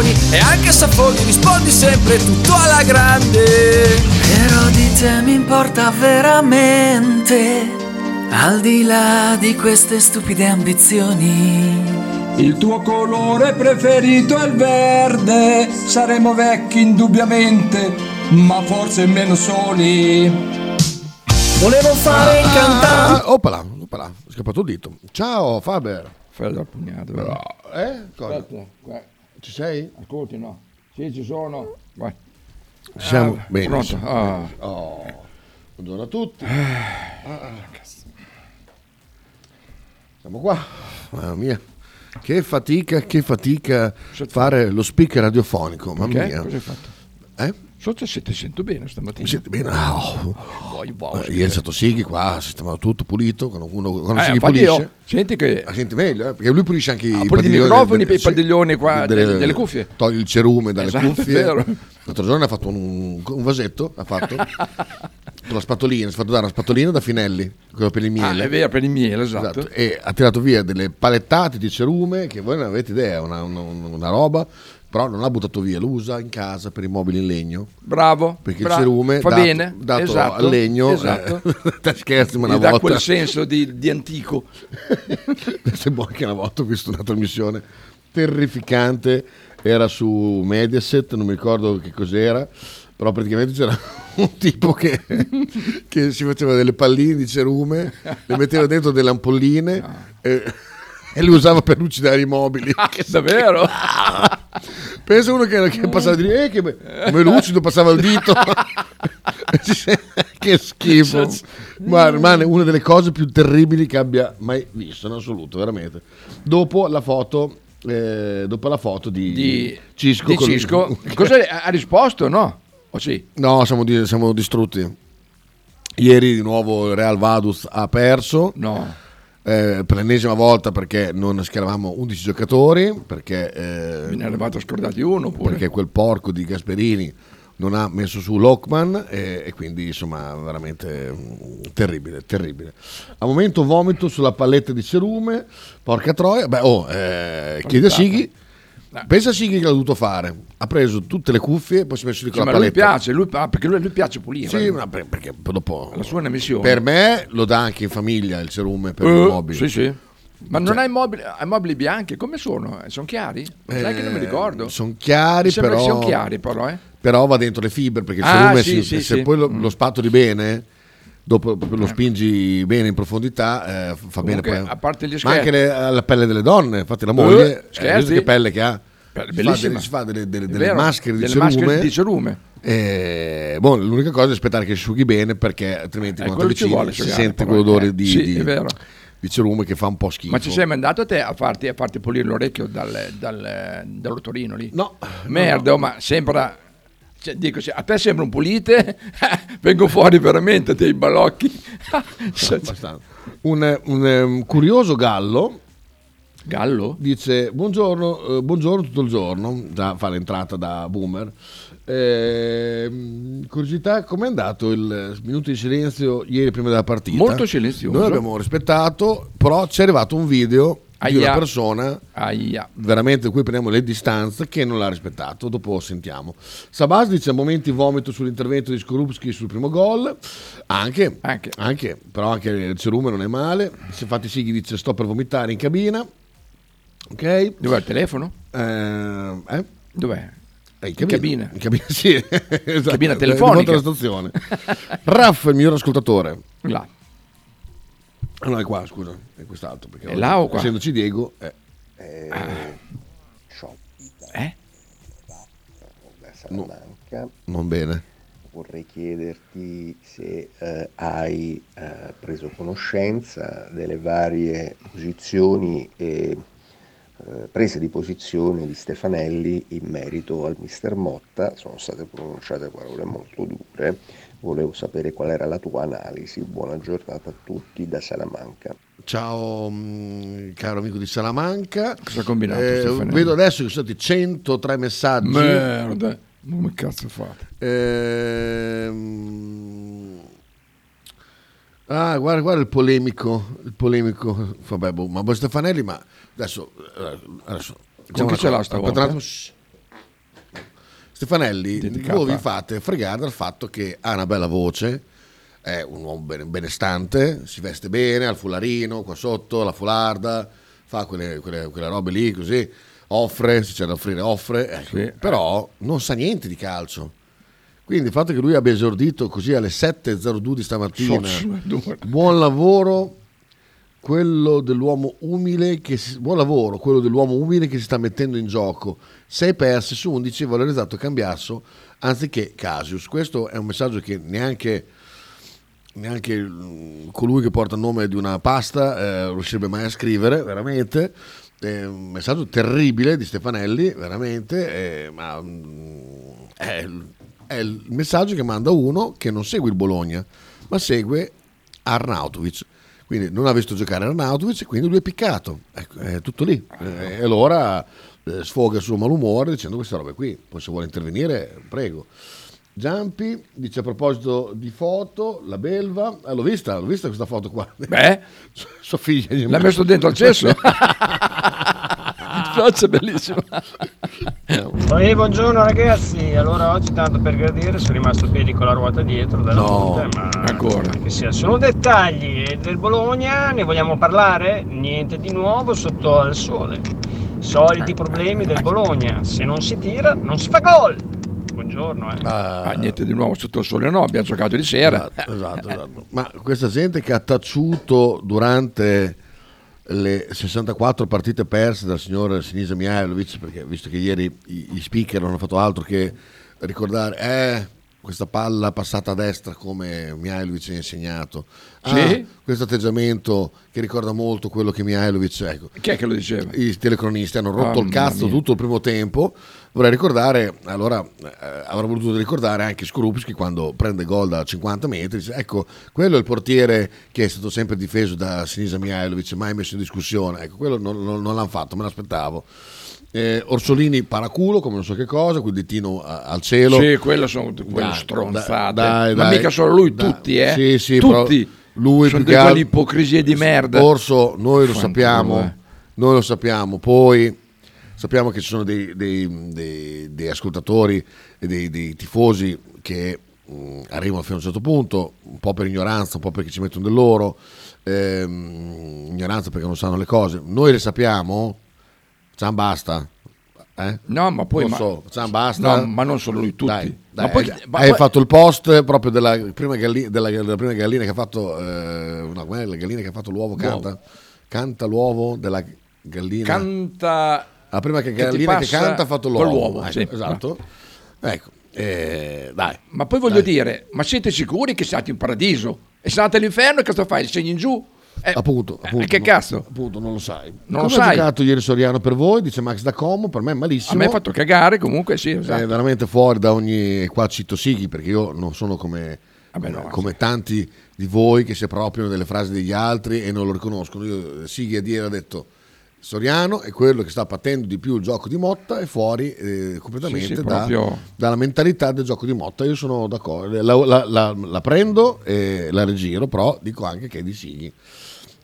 coglioni E anche se affoghi rispondi sempre tutto alla grande Però di te mi importa veramente, al di là di queste stupide ambizioni. Il tuo colore preferito è il verde, saremo vecchi indubbiamente, ma forse meno soli. Volevo fare il cantante Ah, opala, opala, è scappato il dito. Ciao Faber. Fai dal pugnato, Però, eh? Cosa? Aspetta, qua. Ci sei? Ascolti, no. Sì, ci sono. Vai. Ci siamo? Ah, Bene. pronto? Ah. Oh, buongiorno a tutti. Ah. Siamo qua. Mamma mia. Che fatica, che fatica fare lo speaker radiofonico. Mamma Perché? mia. Cosa hai fatto? Sotto se ti sento bene stamattina. Mi senti bene? Ah, oh. Vuoi, vuoi, Eh, Ieri è stato Sighi qua, ha sistemato tutto pulito. Quando, uno, quando Eh, Sighi pulisce, io- senti che Ah, senti meglio, eh, perché lui pulisce anche i puliti i padiglioni microfoni, delle- i padiglioni qua delle- delle cuffie. Toglie il cerume dalle Esatto, cuffie. L'altro giorno ha fatto un, un vasetto, ha fatto con la spatolina, si è fatto dare una spatolina da Finelli, quello per il miele. Ah, è vero, per il miele, esatto. E ha tirato via delle palettate di cerume che voi non avete idea, una, una- una roba, però non ha buttato via, lo usa in casa per i mobili in legno. Bravo. Perché bravo. il cerume fa dato, bene, dato esatto, al legno, esatto. eh, scherzi, ma una Gli dà volta quel senso di, di antico. Sembra che una volta ho visto una trasmissione terrificante, era su Mediaset, non mi ricordo che cos'era, però praticamente c'era un tipo che, che si faceva delle palline di cerume, le metteva dentro delle ampolline e, e le usava per lucidare i mobili. Ah, davvero? Pensa uno che, che passava di lì, eh, che be- come lucido passava il dito. che schifo. Ma rimane una delle cose più terribili che abbia mai visto in assoluto, veramente. Dopo la foto, eh, dopo la foto di, Di Cisco. di Cisco. Ha ha risposto? No? O sì? No, siamo, di- siamo distrutti. Ieri di nuovo il Real Vaduz ha perso. No. Eh, per l'ennesima volta perché non schieravamo 11 giocatori, perché, eh, Me ne è arrivato scordati uno pure. perché quel porco di Gasperini non ha messo su Lockman e, e quindi insomma veramente mm, terribile, terribile. A momento vomito sulla palletta di cerume, porca troia, beh oh, eh, chiede a Sighi, pensa a Sighi che l'ha dovuto fare, ha preso tutte le cuffie e poi si è messo lì Sì, con ma la a lui piace, lui, ah, perché lui, lui piace pulire. Sì, ma per- perché dopo La sua è una missione. per me lo dà anche in famiglia il cerume per Eh, i mobili. Sì, sì. Ma non Cioè- hai mobili, hai mobili bianchi? Come sono? Sono chiari? Sai che non mi ricordo. Sono Eh, chiari, però, siano chiari, però, eh. però va dentro le fibre perché il Ah, cerume sì, si- sì, se sì. poi lo, Mm. lo spatoli bene dopo lo spingi bene in profondità eh, fa bene Comunque, poi a parte gli ma scherzi- anche le- la pelle delle donne infatti la moglie eh, scherzi? visto che pelle che ha Beh, si fa bellissima. delle, si fa delle- delle- delle maschere di delle cerume, maschere di cerume. Eh, boh, l'unica cosa è aspettare che asciughi bene perché altrimenti Eh, quando avvicini vuole si asciugare, sente quell'odore eh. di, Sì, di- di cerume che fa un po' schifo Ma ci sei mai andato a te a farti, a farti pulire l'orecchio dal, dal, dall'ottorino lì? No. Merda, oh, ma sembra... cioè, dico, se a te sembrano pulite, vengo fuori veramente dei balocchi. abbastanza. un, un, um, curioso gallo Gallo? dice buongiorno, eh, buongiorno tutto il giorno già fa l'entrata da boomer Ehm, curiosità com'è andato il minuto di silenzio ieri prima della partita Molto silenzioso. noi abbiamo rispettato però ci è arrivato un video di Aia. una persona Aia. veramente da cui prendiamo le distanze che non l'ha rispettato dopo sentiamo Sabas dice a momenti vomito sull'intervento di Skorupski sul primo gol anche, anche. però anche il cerume non è male se infatti Sighi dice sto per vomitare in cabina ok Dov'è il telefono? eh, eh? Dov'è? Eh, in In cabina, cabina. in cabina, sì, esatto. Cabina Di telefonica. fronte alla stazione. Raff, il miglior ascoltatore. Là. Ah, no, è qua, scusa, è quest'altro. Perché È là o qua? Essendoci Diego, eh, Eh? da Salamanca. non bene. Vorrei chiederti se eh, hai eh, preso conoscenza delle varie posizioni e eh, prese di posizione di Stefanelli in merito al mister Motta. Sono state pronunciate parole molto dure. Volevo sapere qual era la tua analisi. Buona giornata a tutti da Salamanca. Ciao mh, caro amico di Salamanca. Cosa ha combinato Eh, vedo adesso che sono stati 103 messaggi. Merda. Come cazzo fate? Ehm, Ah, guarda, guarda il polemico, il polemico, vabbè, boh, ma boh, Stefanelli, ma adesso, eh, adesso diciamo chi una ce l'ha stavolta? attimo, shh. Stefanelli, voi vi fate fregare dal fatto che ha una bella voce, è un uomo bene- benestante, si veste bene, ha il fularino qua sotto, la fularda, fa quelle, quelle- quelle robe lì così, offre, se c'è da offrire offre, ecco. Sì. però non sa niente di calcio. Quindi il fatto che lui abbia esordito così alle 7.02 di stamattina, buon lavoro, quello dell'uomo umile che si, buon lavoro, quello dell'uomo umile che si sta mettendo in gioco. 6 perse su 11, valorizzato Cambiasso anziché Casius. Questo è un messaggio che neanche, neanche mm, colui che porta il nome di una pasta eh, riuscirebbe mai a scrivere, veramente. È un messaggio terribile di Stefanelli, veramente, eh, ma mm, è, è il messaggio che manda uno che non segue il Bologna, ma segue Arnautovic. Quindi non ha visto giocare Arnautovic e quindi lui è piccato. Ecco, è tutto lì. Eh, E allora eh, sfoga il suo malumore dicendo queste robe qui. Poi se vuole intervenire, prego. Giampi dice a proposito di foto, la belva. Eh, l'ho vista, l'ho vista questa foto qua. Beh, Sua figlia. gli- l'ha messo dentro al cesso. Mi piace, bellissimo. Ehi, buongiorno ragazzi, allora oggi tanto per gradire sono rimasto a piedi con la ruota dietro della No, punta, ma ancora. che sia solo dettagli e del Bologna ne vogliamo parlare? Niente di nuovo sotto al sole. Soliti problemi del Bologna, se non si tira non si fa gol. Buongiorno, eh. Ah, niente di nuovo sotto il sole, no, abbiamo giocato di sera. Esatto, esatto, esatto. Ma questa gente che ha taciuto durante le 64 partite perse dal signor Sinisa Mihailovic, perché visto che ieri i, i speaker non hanno fatto altro che ricordare, eh, questa palla passata a destra come Mihailovic ha insegnato. Ah, Sì. questo atteggiamento che ricorda molto quello che Mihailovic, ecco, Chi è che lo diceva? i telecronisti hanno rotto Oh, il cazzo tutto il primo tempo. Vorrei ricordare, allora eh, avrei voluto ricordare anche Skorupski quando prende gol da 50 metri. dice, ecco, quello è il portiere che è stato sempre difeso da Sinisa Mihailovic, mai messo in discussione. Ecco, quello non, non- non l'hanno fatto, me l'aspettavo. Eh, Orsolini paraculo, come non so che cosa, quel ditino a- al cielo. Sì, quello sono quelle Dai, stronzate. dai, Ma dai. mica solo lui, tutti, eh. Sì, sì, tutti. lui sono di ipocrisie di merda. Orso, noi lo Fanculo, sappiamo, eh. noi lo sappiamo, poi sappiamo che ci sono dei, dei- dei- dei ascoltatori e dei, tifosi che mh, arrivano fino a un certo punto, un po' per ignoranza, un po' perché ci mettono del loro, ehm, ignoranza perché non sanno le cose. Noi le sappiamo, Ciao, basta. Eh? No, ma poi... Lo ma- so, Ciao, basta. No, ma non solo lui, tutti. Dai, dai, ma poi, hai, ma hai poi- fatto il post proprio della prima, galli- della, della prima gallina che ha fatto eh, no, la gallina che ha fatto l'uovo canta canta l'uovo della gallina canta... la prima che che che canta ha fatto con l'uovo, l'uovo, Ecco, sì. esatto ecco eh, dai Ma poi voglio Dai. dire, ma siete sicuri che siate in paradiso? E se andate all'inferno, cosa fai? Segni in giù? Eh, appunto, eh, appunto che no- cazzo? appunto non lo sai Non lo Come ha sai. giocato ieri Soriano per voi dice Max da Como per me è A malissimo me ha fatto cagare comunque, sì, è esatto. veramente fuori da ogni qua cito Sighi perché io non sono come, Vabbè, come, no, come tanti di voi che si appropriano delle frasi degli altri e non lo riconoscono io Sighi a dire ha detto Soriano è quello che sta patendo di più il gioco di Motta e fuori eh, completamente Sì, sì, da- dalla mentalità del gioco di Motta io sono d'accordo la, la- la- la prendo e la rigiro però dico anche che è di Sighi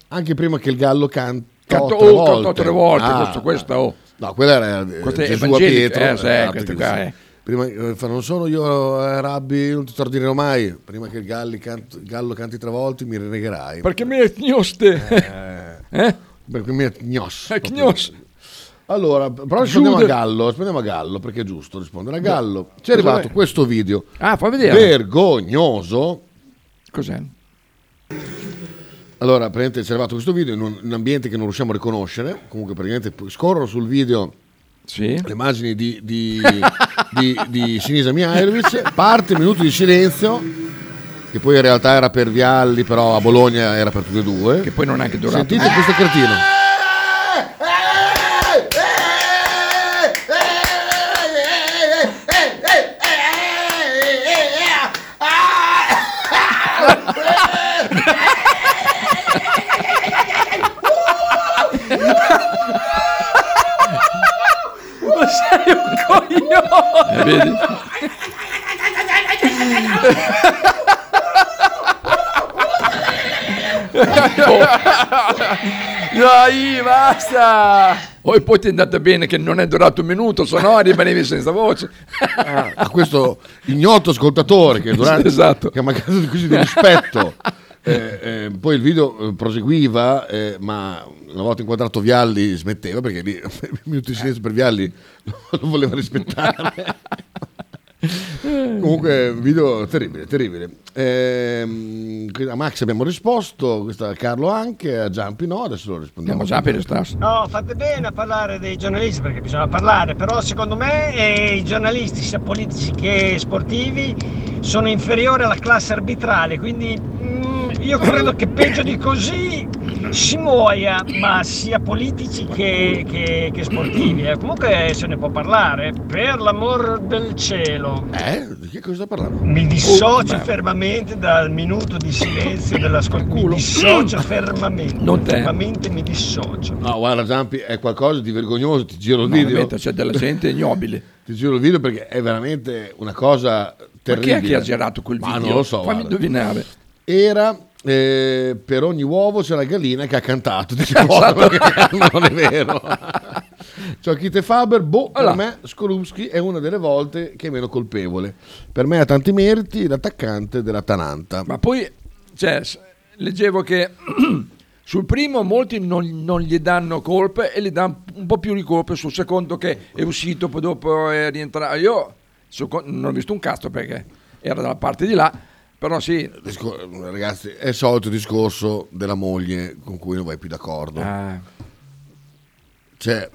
anche prima che il Gallo canta Canto- tre oh, volte. cantò tre volte, Ah, questo- questa, oh. no quella era eh, Questa Gesù a evangelica, Pietro eh, sì, esatto, questa qua è. Prima, eh, non sono io eh, Rabbi, non ti tordirò mai. Prima che il, Galli canto- il gallo canti tre volte mi rinnegherai. Perché mi è gnoste? Eh, Eh? Perché mi è gnos. Eh, gnos. Allora, però rispondiamo a. Gallo, rispondiamo a Gallo perché è giusto rispondere a Gallo. Ci è arrivato è? questo video Ah, fa vedere. vergognoso. Cos'è? Allora, praticamente ci è arrivato questo video in un, in un ambiente che non riusciamo a riconoscere. Comunque, praticamente scorrono sul video Sì. le immagini di, di, di, di Sinisa Mihailovic, parte minuto di silenzio, che poi in realtà era per Vialli, però a Bologna era per tutti e due. Che poi non è anche durato. Sentite questo cretino. Eh, vedi? Dai, basta! O poi ti è andata bene che non è durato un minuto, se no rimanevi senza voce. a questo ignoto ascoltatore che, durante, Esatto. che ha mancato così di rispetto. Eh, eh, poi il video eh, proseguiva, eh, ma una volta inquadrato Vialli smetteva perché lì il minuto di silenzio per Vialli lo voleva rispettare. Comunque, video terribile, terribile. Ehm, a Max abbiamo risposto, questa a Carlo anche, a Giampi no, adesso lo rispondiamo. Per il No, fate bene a parlare dei giornalisti perché bisogna parlare, però secondo me eh, i giornalisti, sia politici che sportivi, sono inferiori alla classe arbitrale, quindi mm, io credo che peggio di così si muoia, ma sia politici che, che- che sportivi. eh. Comunque se ne può parlare, per l'amor del cielo. Eh? Di che cosa sta parlando? Mi dissocio Oh, fermamente dal minuto di silenzio dell'ascolto. Mi dissocio fermamente. Non te. Fermamente mi dissocio. No, guarda Giampi, è qualcosa di vergognoso, ti giro il No, video. veramente, c'è della gente ignobile. Ti giro il video perché è veramente una cosa Ma terribile. chi è che ha girato quel Ma video? non lo so. Fammi guarda. indovinare. Era eh, per ogni uovo c'è la gallina che ha cantato. Dici, Esatto. "Guarda, perché non è vero. Cioè, Kite Faber, boh, per Voilà. me Skorupski è una delle volte che è meno colpevole. Per me ha tanti meriti l'attaccante della Tananta. Ma poi, cioè, leggevo che sul primo molti non, non gli danno colpe e gli danno un po' più di colpe sul secondo che è uscito, poi dopo è rientrato. Io non ho visto un cazzo perché era dalla parte di là, però sì. Discor- ragazzi, è il solito discorso della moglie con cui non vai più d'accordo. Ah, Cioè,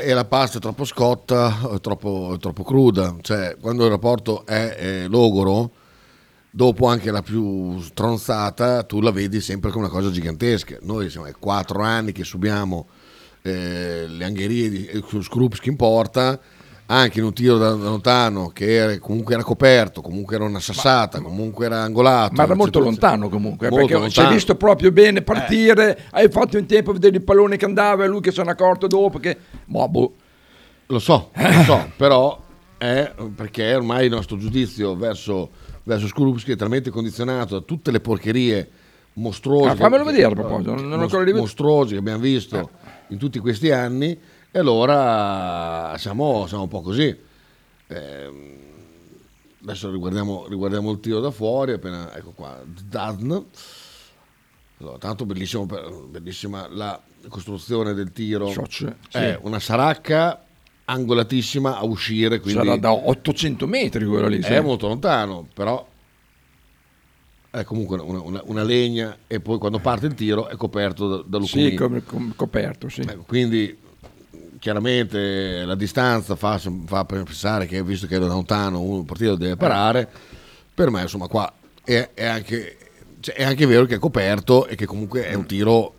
e la pasta è troppo scotta, è troppo, è troppo cruda. Cioè, quando il rapporto è, è logoro, dopo anche la più stronzata, tu la vedi sempre come una cosa gigantesca. Noi siamo quattro anni che subiamo eh, le angherie di eh, Skrupski in porta, anche in un tiro da, da lontano che era- comunque era coperto, comunque era una sassata, comunque era angolato. ma era molto lontano comunque, Molto perché lontano. Eh. è visto proprio bene partire, hai fatto in tempo a vedere il pallone che andava e lui che se n'è accorto dopo che... Boh, boh. Lo so, lo so, però è perché ormai il nostro giudizio verso, verso Skrupski è talmente condizionato da tutte le porcherie mostruose. Ah, fammelo vedere a proposito, non ho mos- ancora rivisto. mostruose che abbiamo visto in tutti questi anni e allora siamo, siamo un po' così. Ehm, adesso riguardiamo, riguardiamo il tiro da fuori, appena, ecco qua, Zazn. Allora, tanto bellissima la costruzione del tiro. Soc, È sì. una saracca angolatissima a uscire, quindi Sarà da 800 metri quello lì. è sì. molto lontano, però è comunque una, una- una legna e poi quando parte il tiro è coperto da, da lucumini. Sì, come- com- coperto, sì. Ecco, quindi chiaramente la distanza fa, fa pensare che visto che è lontano uno il partito deve parare, per me insomma qua è, è anche, cioè, è anche vero che è coperto e che comunque è un tiro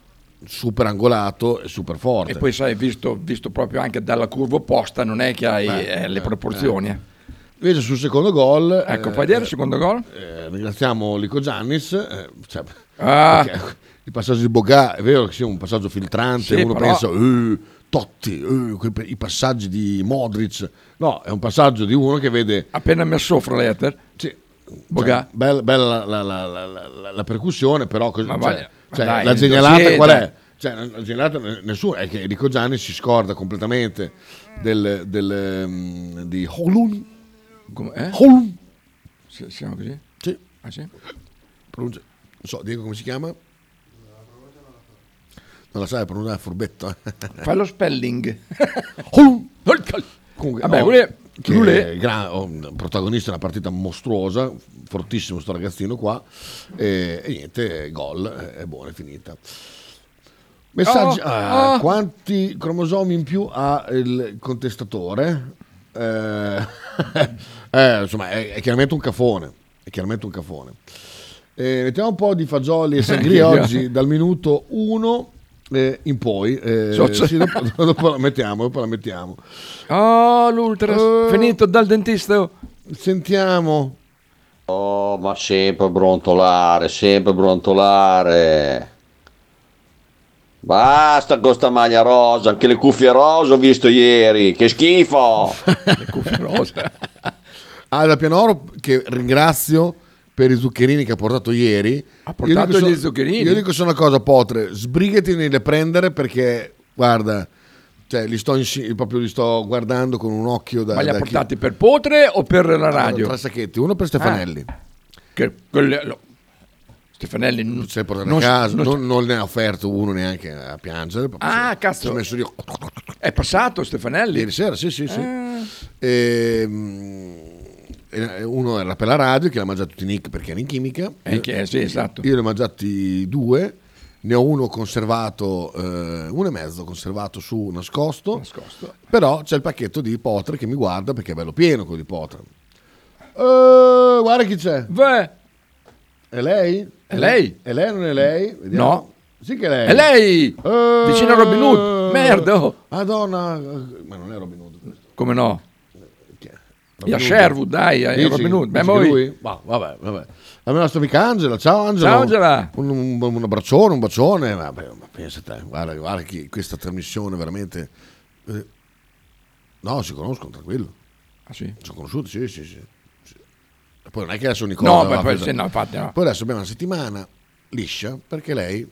super angolato e super forte. E poi sai, visto, visto proprio anche dalla curva opposta, non è che hai Eh, eh, le eh, proporzioni. eh. Invece sul secondo gol... Ecco, eh, fai vedere il secondo gol? eh, ringraziamo Lico Giannis. eh, cioè, Ah. il passaggio di Bogà è vero che sia un passaggio filtrante, Sì, uno però- pensa "Eh, Totti, eh, i passaggi di Modric. No, è un passaggio di uno che vede Appena messo fra l'eter, sì, cioè, bella, bella la, la- la- la- percussione, però cos- cioè, ma cioè, dai, la genialata qual è? Cioè, la genialata nessuno, è che Enrico Gianni si scorda completamente del, del, mm, di Holun. come, eh? Holun. Si- Siamo così? Sì, Ah, sì? pronuncia- non so, Diego come si chiama? Non la sai, pronuncia furbetto. Fai lo spelling. Comunque, Vabbè, oh, è gra- oh, un protagonista di una partita mostruosa, fortissimo sto ragazzino qua, e, e niente, gol, è buona, è finita. Messaggi, Oh, ah, oh. quanti cromosomi in più ha il contestatore? Eh, eh, insomma, è, è chiaramente un cafone, è chiaramente un cafone. Eh, mettiamo un po' di fagioli e sangria oggi dal minuto 1 in poi. eh, So- sì, dopo, dopo la mettiamo, dopo la mettiamo. Oh, l'ultra. Eh. Finito dal dentista. Sentiamo. Oh, ma sempre brontolare, sempre brontolare. Basta con sta maglia rosa, anche le cuffie rosa ho visto ieri, che schifo! Le cuffie rosa. Ada Pianoro che ringrazio per i zuccherini che ha portato ieri. Ha portato Io dico gli so- zuccherini? Io dico solo una cosa, Potre, sbrigati nelle prendere perché guarda, cioè, li sto, insi- proprio li sto guardando con un occhio da... Ma li ha da chi- portati per Potre o per la Allora, radio? Tre sacchetti, uno per Stefanelli. Che quelle- lo- Stefanelli non, Se portato non- a casa, non- non, non ne ha offerto uno neanche a piangere. Ah, si- cazzo. Si è messo lì. è passato Stefanelli? Ieri sera, sì, sì, sì. Ah. Ehm, e uno era per la radio che l'ha mangiato tutti Nick perché era in chimica. Eh, che- sì, esatto. Io ne ho mangiati due. Ne ho uno conservato, eh, uno e mezzo conservato su nascosto. Nascosto. Però c'è il pacchetto di Potre che mi guarda perché è bello pieno quello di Potre. Eh, guarda chi c'è. Beh, È lei? È lei? È lei o non è lei? Vediamo. No. Sì che è lei. è lei! Eh, Vicino a Robin Hood. Merda! Madonna. Ma non è Robin Hood questo. Come no? A. Sherwood, dai, a Dici? Robin Hood. Beh, che lui? Ma vabbè, vabbè. La mia nostra amica Angela, ciao Angela. Ciao, Angela. Un, un, un abbraccione, un bacione. Vabbè, ma pensa te, guarda, guarda chi, questa trasmissione veramente... eh, No, si conoscono, tranquillo. Ah, sì? Sono conosciuti, sì, sì, sì. Sì. Poi non è che adesso Nicola... No, beh, poi, sì, no, infatti no. Poi adesso abbiamo una settimana liscia perché lei...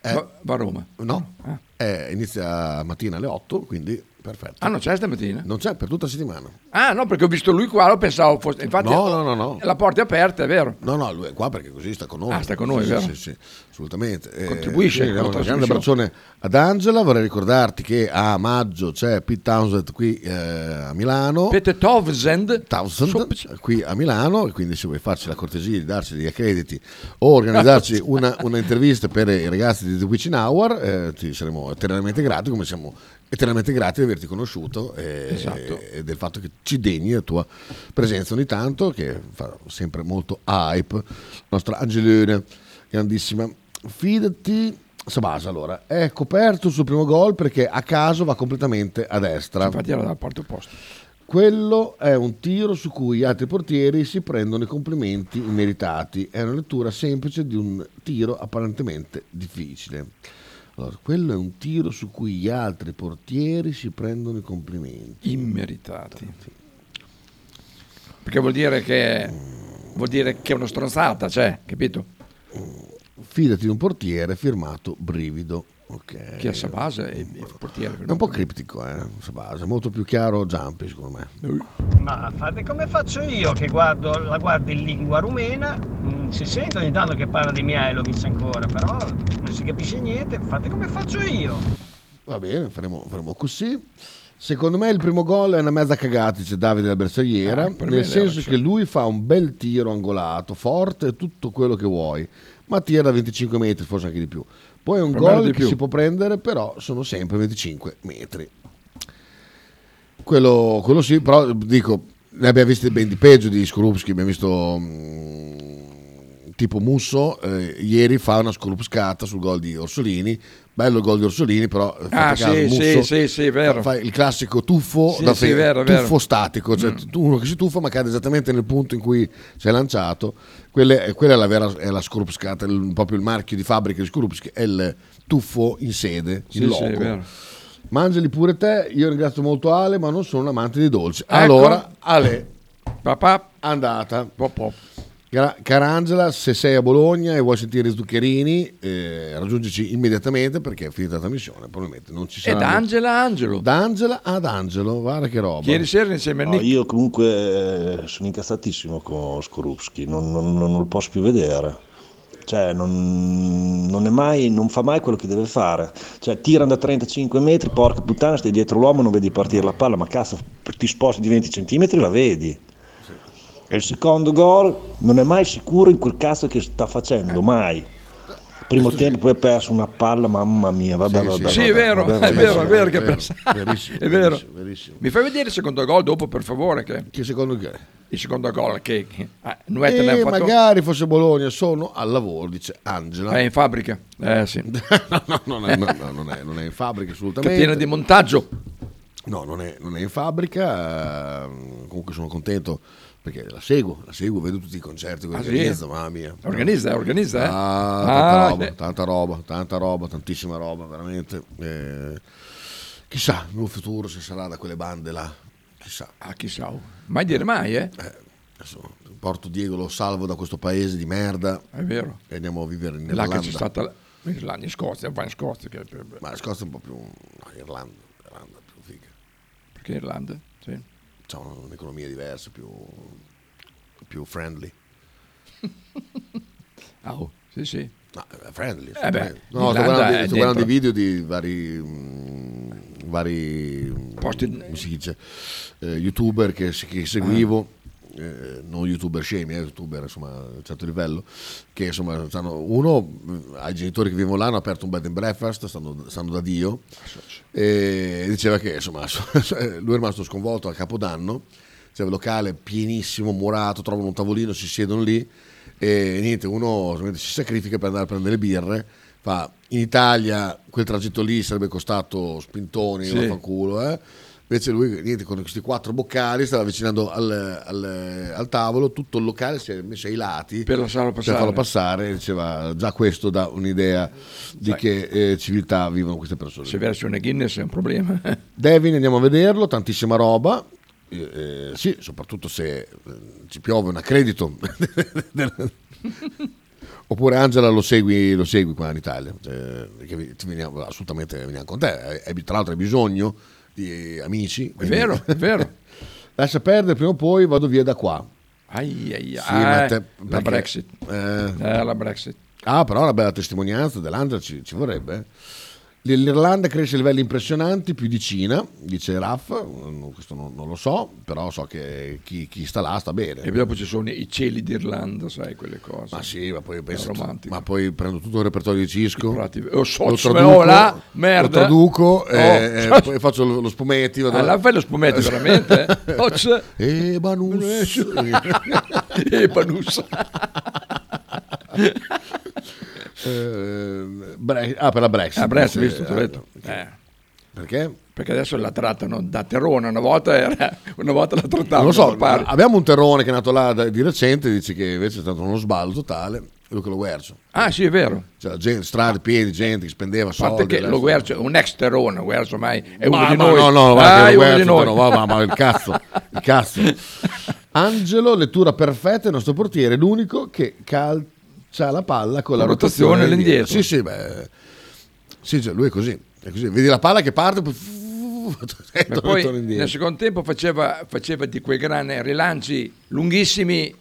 È, Va, va a Roma. no, Ah. è- inizia mattina alle 8, quindi perfetto. Ah, non c'è stamattina? Non c'è per tutta la settimana. Ah, no, perché ho visto lui qua, lo pensavo fosse... Infatti, No, no, no, no. La porta è aperta, è vero. No, no, lui è qua perché così sta con noi. Ah, sta con noi, sì, vero? Sì, sì, assolutamente. Eh, Contribuisce alla diamo un grande abbraccione ad Angela. Vorrei ricordarti che a maggio c'è Pete Townsend qui eh, a Milano. Peter Townsend. Townsend qui a Milano e quindi se vuoi farci la cortesia di darci degli accrediti o organizzarci una, una intervista per i ragazzi di The Witching Hour eh, ti saremo eternamente grati come siamo eternamente grati di averti conosciuto e, Esatto. e del fatto che ci degni la tua presenza ogni tanto che fa sempre molto hype nostra Angelina grandissima fidati Sabasa allora è coperto sul primo gol perché a caso va completamente a destra Infatti era dalla parte opposta. quello è un tiro su cui gli altri portieri si prendono i complimenti immeritati. È una lettura semplice di un tiro apparentemente difficile. Allora, quello è un tiro su cui gli altri portieri si prendono i complimenti. Immeritati. Perché vuol dire che... Vuol dire che è una stronzata, cioè, capito? Fidati di un portiere firmato Brivido. Ok. Chi è Sabasa e il portiere. È un po' criptico, eh? Sabasa, molto più chiaro Giampi, secondo me. Ma fate come faccio io che guardo, la guardo in lingua rumena, mm, si sente ogni tanto che parla di Mihailovic ancora, però non si capisce niente, fate come faccio io. Va bene, faremo, faremo così. Secondo me il primo gol è una mezza cagata, dice Davide della Bersagliera, Ah, nel senso che lui fa un bel tiro angolato, forte, tutto quello che vuoi, ma tira da 25 metri, forse anche di più. Poi è un Per gol che si può prendere, però sono sempre 25 metri. Quello, quello sì, però dico, ne abbiamo visti ben di peggio di Skorupski, abbiamo visto mm, tipo Musso, eh, ieri fa una scorupscata sul gol di Orsolini, bello il gol di Orsolini, però eh, Ah, caso, sì, Musso sì, sì, vero. fa il classico tuffo, da fe- vero, tuffo vero. Mm. statico, cioè tu- uno che si tuffa ma cade esattamente nel punto in cui si è lanciato, quella è, quella è la vera è la scorupscata, il- proprio il marchio di fabbrica di Skorupski, è il tuffo in sede, è vero. Mangiali pure te, io ringrazio molto Ale, ma non sono un amante di dolci. Ecco. Allora, Ale, Papà, andata. po' po'. Cara, Angela, se sei a Bologna e vuoi sentire Zuccherini, eh, raggiungici immediatamente perché è finita la trasmissione, probabilmente non ci sarà. da Angela a Angelo. Da Angela ad Angelo, guarda che roba. Ieri sera insieme a No, Nick. io comunque eh, sono incazzatissimo con Skorupski, non, non- non lo posso più vedere. Cioè, non, non è mai, non fa mai quello che deve fare. Cioè, tirano da 35 metri, porca puttana, stai dietro l'uomo, non vedi partire la palla, ma cazzo, ti sposti di 20 centimetri, la vedi. E il secondo gol non è mai sicuro in quel cazzo che sta facendo, mai. Primo tempo poi ha perso una palla, mamma mia, vabbè, Sì, vabbè, sì. Sì, è vabbè, vero, vabbè, è vabbè, vero, è vabbè. vero che vero, verissimo, È vero. verissimo, verissimo. Mi fai vedere il secondo gol dopo, per favore? Che Che secondo te? il secondo gol che, che ah, Nuete ne E ha fatto. magari fosse Bologna, sono al lavoro, dice Angela. È in fabbrica. Eh sì. no, no, non, è, no, no, non, è, non è in fabbrica assolutamente. Catena di montaggio. No, non è, non è in fabbrica. Comunque sono contento perché la seguo, la seguo, vedo tutti i concerti che Ah, sì? organizza, mamma mia. Organizza, organizza, eh? Ah, tanta Ah, roba, eh. tanta roba, tanta roba, tantissima roba, veramente. Eh, chissà, nel futuro se sarà da quelle bande là, chissà. Ah, chissà. Mai dire mai, eh? Eh, adesso porto Diego, lo salvo da questo paese di merda È vero. e andiamo a vivere in È là che Irlanda. c'è stata la- In Irlanda, in Scozia, va in Scozia. Che, Ma la Scozia è un po' più... No, Irlanda, Irlanda è più figa. perché Irlanda? Sì. Un'economia diversa, più, più friendly. Ah, oh, sì, sì. No, è friendly. Eh beh, no, sto guardando, sto guardando i video di vari, mm, vari Posti- come si dice, eh, youtuber che, che seguivo. Ah. Eh, non youtuber scemi, eh, youtuber insomma a un certo livello, che insomma stanno, uno eh, ai genitori che vivono là hanno aperto un bed and breakfast, stanno, stanno da Dio, e diceva che insomma lui è rimasto sconvolto a Capodanno, c'è il locale pienissimo, murato, trovano un tavolino, si siedono lì e niente, uno si sacrifica per andare a prendere le birre, fa in Italia quel tragitto lì sarebbe costato spintoni, Sì. vaffanculo, eh? Invece lui, niente, con questi quattro boccali, stava avvicinando al, al- al tavolo, tutto il locale si è messo ai lati Per lasciarlo passare. farlo passare. Diceva, già questo dà un'idea di Sai. che eh, civiltà vivono queste persone. Se versi una Guinness è un problema. Devin andiamo a vederlo, tantissima roba. Eh, eh, sì, soprattutto se eh, ci piove un accredito. Oppure Angela lo segui, lo segui qua in Italia, cioè, veniamo, assolutamente veniamo con te. Hai- tra l'altro hai bisogno di amici. È vero, è vero. Lascia perdere, prima o poi vado via da qua. Ai, ai, Sì, ai. ma te- la Brexit. eh, Eh, la Brexit. Ah, però una bella testimonianza dell'Andrea ci, ci vorrebbe. Eh. L'Irlanda cresce a livelli impressionanti, più di Cina, dice Raff, Mm, questo non, non lo so, però so che chi, chi sta là sta bene. E dopo ci sono i cieli d'Irlanda, sai, quelle cose. Ma sì, ma poi, penso, romantico. ma poi prendo tutto il repertorio di Cisco, Prati- oh, so- lo so- traduco, là, merda. lo traduco Oh. e, e poi faccio lo, lo spumetti. vado- Ah, là fai lo spumetti, veramente? E Banus. e Panus. Eh, Bre- ah, per la Brexit. Ah, Brexit, visto, eh, detto. Eh. Perché? Perché adesso la trattano da terrone, una volta, era, una volta la trattavano. Non lo so, abbiamo un terrone che è nato là da- di recente, dice che invece è stato uno sballo totale, Luca Lo Guercio. Ah, sì, è vero. Cioè, la gente, strade piene, gente che spendeva A parte soldi. che lo Guercio è un ex terrone, lo Guercio ormai è uno Ma- di ma noi. No, no, ah, guarda che è Lo Guercio, noi. no, ma, ma il cazzo, il cazzo. Angelo, lettura perfetta, il nostro portiere, l'unico che calcia la palla con la La rotazione, rotazione all'indietro. all'indietro. Sì, sì, beh, sì, cioè, lui è così, è così. Vedi la palla che parte, poi... e Ma poi indietro. nel secondo tempo faceva, faceva di quei grandi rilanci lunghissimi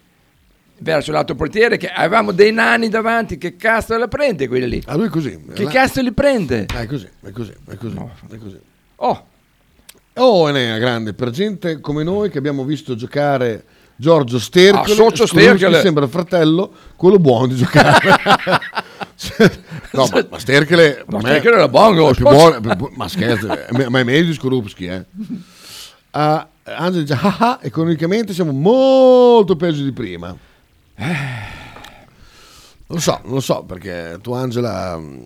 verso l'altro portiere che avevamo dei nani davanti, che cazzo la prende quelli lì? Ah, lui è così. Che La- cazzo li prende? Ah, è così, è così, è così, è così. Oh, Oh, Enea, grande, per gente come noi che abbiamo visto giocare Giorgio Stercole, Ah, socio Stercole. sembra fratello, quello buono di giocare. no, ma, ma Stercole, Ma me era buono, più buono, ma scherzo, ma è meglio di Skorupski, eh. Ah, Angelo dice, ah, ah, economicamente siamo molto peggio di prima. Non lo so, non lo so, perché tu Angela... mm,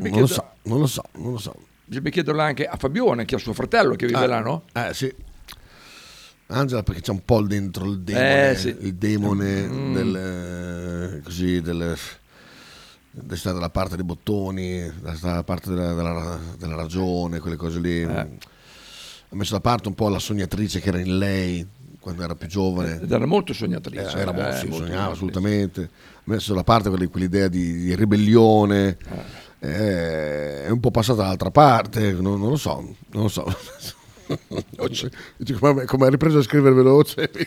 Non lo so, non lo so, non lo so. bisogna chiederlo anche a Fabione, che è suo fratello che vive Ah, là, no? Eh sì. Angela perché c'è un po' dentro il demone, Eh, sì. il demone Mm. del, eh, così, del, stare dalla parte dei bottoni, dalla parte della, della- della ragione, quelle cose lì. Eh. Ha messo da parte un po' la sognatrice che era in lei quando era più giovane. Ed era molto sognatrice. Eh, era eh, molto, sì, molto sognava assolutamente. Ha messo da parte quelle- quell'idea di, di ribellione. Eh, è un po' passata dall'altra parte, non, non lo so, non lo so. Dice, come, come hai ripreso a scrivere veloce?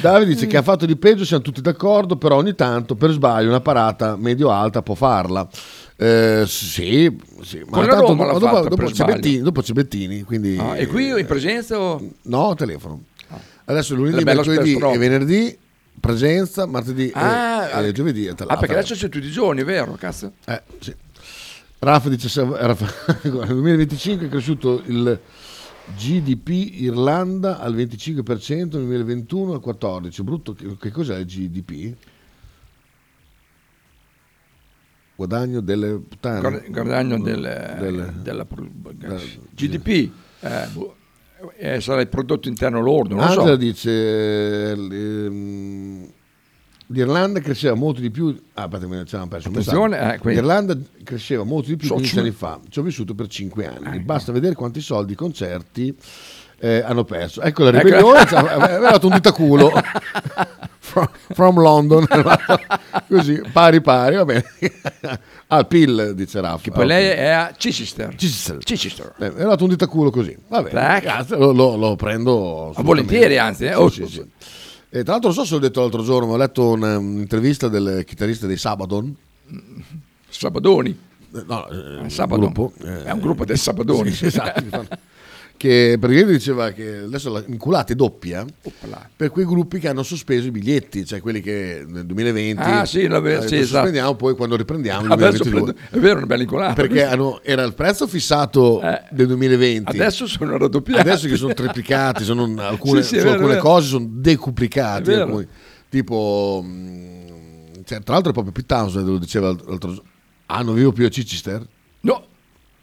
Davide dice che ha fatto di peggio, siamo tutti d'accordo, però ogni tanto per sbaglio una parata medio-alta può farla. Eh, sì, sì, ma tanto Roma dopo, dopo per c'è sbaglio. Bettini, dopo c'è Bettini, quindi... Ah, e qui in presenza o... No, telefono. Adesso lunedì, mercoledì e venerdì presenza, martedì Ah, e, e giovedì ah, telefono. perché adesso c'è tutti i giorni, vero? Cazzo. Eh, sì. Raffa dice guarda, nel 2025 è cresciuto il GDP Irlanda al 25%, nel 2021 al 14%. Brutto, che, che cos'è il GDP? Guadagno delle puttane. Guadagno del, Del- della pro- GDP. eh, boh, eh, sarà il prodotto interno lordo, non Angela so. dice ehm, l'Irlanda cresceva molto di più ah, ne ci avevamo perso un messaggio. eh, l'Irlanda cresceva molto di più So- 15 anni fa ci ho vissuto per 5 Eh, anni basta vedere quanti soldi i concerti eh, hanno perso ecco la Ecco. ribellione cioè, aveva dato un ditaculo from, from London, così pari pari, va bene. Al PIL, dice Raffa. Che poi lei è a Chichester. Chichester. Chichester. Eh, è andato un ditaculo così. Va bene, grazie, lo, lo- lo prendo. Ah, volentieri, anzi, eh. Sì, Oh, sì, sì. E tra l'altro, non so se l'ho detto l'altro giorno, ho letto un- un'intervista del chitarrista dei Sabadon. Sabadoni. Eh, No, eh, un Sabadon. gruppo, eh, È un gruppo del Sabadoni. Sì, esatto, che praticamente diceva che adesso la inculata è doppia Oppala. per quei gruppi che hanno sospeso i biglietti, cioè quelli che nel 2020 Ah, sì, la- eh, sì, esatto. sospendiamo, poi quando riprendiamo nel Adesso 2022. prendo- è vero, una bella incolata. Perché hanno- era il prezzo fissato Eh. del 2020. Adesso sono raddoppiati. Adesso che sono triplicati, sono alcune, Sì, sì, è vero, alcune è cose sono decuplicati. È vero. alcuni- tipo, mh, cioè, tra l'altro, proprio Pete Townsend lo diceva l'altro giorno. Ah, non vivo più a Chichester? No,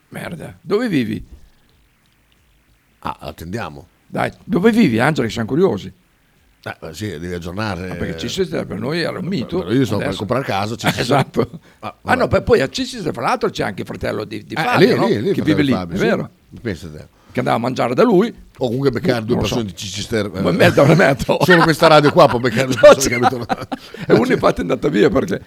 merda. Dove vivi? Ah, attendiamo. Dai, dove vivi, Angela? Che siamo curiosi. Eh, sì, devi aggiornare. Perché Chichester per noi era un mito. però io sto per Adesso- comprare casa, Eh, Chichester. esatto. Ah, Ah, no, poi, a Chichester, fra l'altro, c'è anche il fratello di, di Eh, Fabio, lì, no? lì, lì, che vive lì, Fabio, è sì. vero? Pensa te. Che andava a mangiare da lui. O comunque beccare due lo so. persone di Chichester. eh, Ma merda, una merda. Solo questa radio qua può beccare due persone che abitano E uno infatti è andato via perché...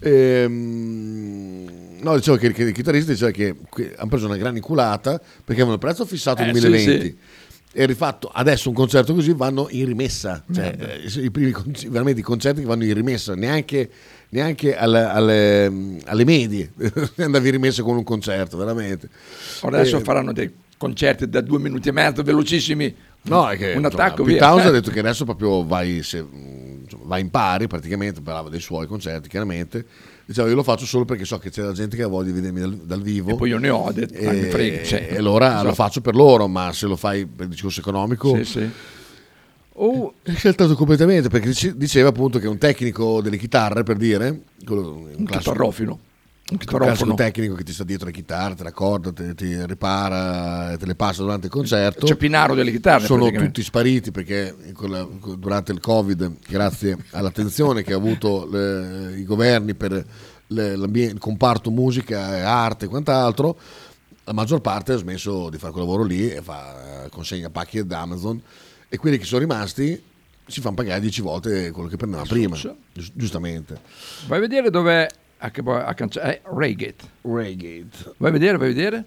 Ehm, no, dicevo che, che il chitarrista diceva che que- hanno preso una gran inculata perché avevano il prezzo fissato nel Eh, sì, 2020 sì. e rifatto adesso un concerto così vanno in rimessa cioè, eh, i primi conc- veramente i concerti che vanno in rimessa neanche, neanche alle, alle- alle medie andavi in rimessa con un concerto veramente Ora adesso Eh, faranno dei concerti da due minuti e mezzo, velocissimi. No, è che un attacco Pete via. Ha detto che adesso proprio vai, se, insomma, vai in pari praticamente, parlava dei suoi concerti chiaramente. Diceva io lo faccio solo perché so che c'è la gente che ha voglia di vedermi dal, dal vivo. E poi io ne ho, detto, mi frega, cioè. e allora lo Esatto. faccio per loro, ma se lo fai per il discorso economico Sì, sì. Oh, è sceltato completamente perché dice- diceva appunto che un tecnico delle chitarre, per dire, quello- un, un chitarrofilo. Chitarrofono. tecnico che ti sta dietro le chitarre, te accorda, te, ti ripara, te le passa durante il concerto. C'è Pinaro delle chitarre. sono tutti spariti perché la- durante il Covid, grazie all'attenzione che ha avuto le- i governi per le- il comparto musica e arte e quant'altro, la maggior parte ha smesso di fare quel lavoro lì e fa, consegna pacchi ad Amazon e quelli che sono rimasti si fanno pagare 10 volte quello che prendeva prima, giustamente. Vai a vedere dove... A che poi- a cance- eh, Reigate. Raygate. Vai a vedere, vai a vedere.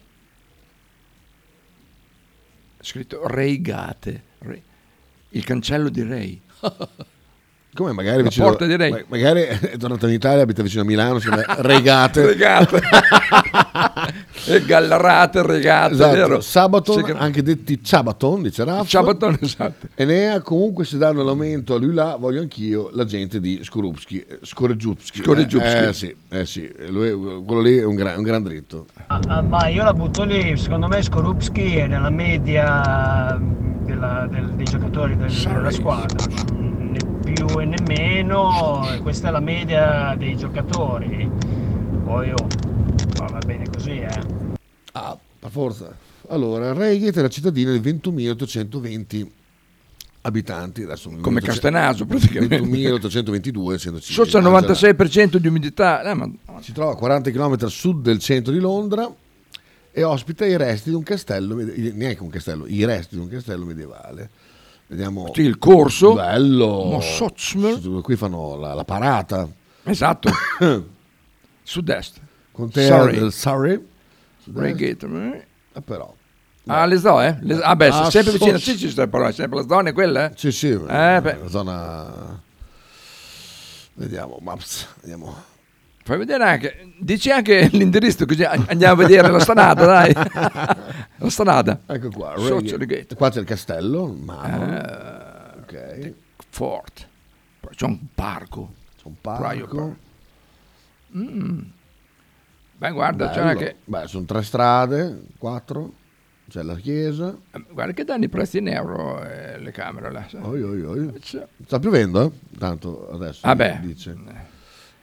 È scritto Reigate. Re- Il cancello di Ray. Come magari La vicino, porta di Ray. ma- magari è tornato in Italia, abita vicino a Milano, si chiama Regate. Regate. e gallarate, regate, Esatto, vero? Sabaton, che- anche detti Sabaton, dice Raffa. Sabaton, esatto. Enea, comunque se danno l'aumento a lui là, voglio anch'io la gente di Skorupski, Skoregiupski. Skoregiupski. Eh, eh, sì, eh sì, lui- quello lì è un gran, un gran dritto. Ah, ma io la butto lì, secondo me Skorupski è nella media della- del- dei giocatori del- della squadra, più e né meno, questa è la media dei giocatori. Poi oh, va bene così, eh. Ah, per forza. Allora, Reigate è la cittadina di 21.820 abitanti. Adesso Come Castenaso, praticamente. 21.822, essendoci. Sotto il Angela. 96% di umidità. Eh, ma- Si trova a 40 km a sud del centro di Londra e ospita i resti di un castello, neanche un castello, i resti di un castello medievale. Vediamo. Sì, il corso. Bello. Qui fanno la, la parata. Esatto. Sud-est. Contea Surrey. del Surrey. Reigate. eh. Eh, però. Ah, le zoo, eh? Le- ah, beh, Ah, sempre vicino a so- Chichester, però, sempre la zona è quella, eh? Sì, sì. Eh, la zona. Vediamo, maps. Vediamo. Fai vedere anche, dici anche l'indirizzo così andiamo a vedere la stranata, dai. la stranata. Ecco qua. Gate. Qua c'è il castello, Marlon. Eh, ok. Fort. C'è un parco. C'è un parco. Mm. Beh, guarda, c'è Bello. anche... Beh, sono tre strade, quattro. C'è la chiesa. eh, Guarda che danno i prezzi in euro eh, le camere là. Oi, oi, oi. C'è- Sta piovendo, eh? Tanto adesso. Ah, beh. Dice.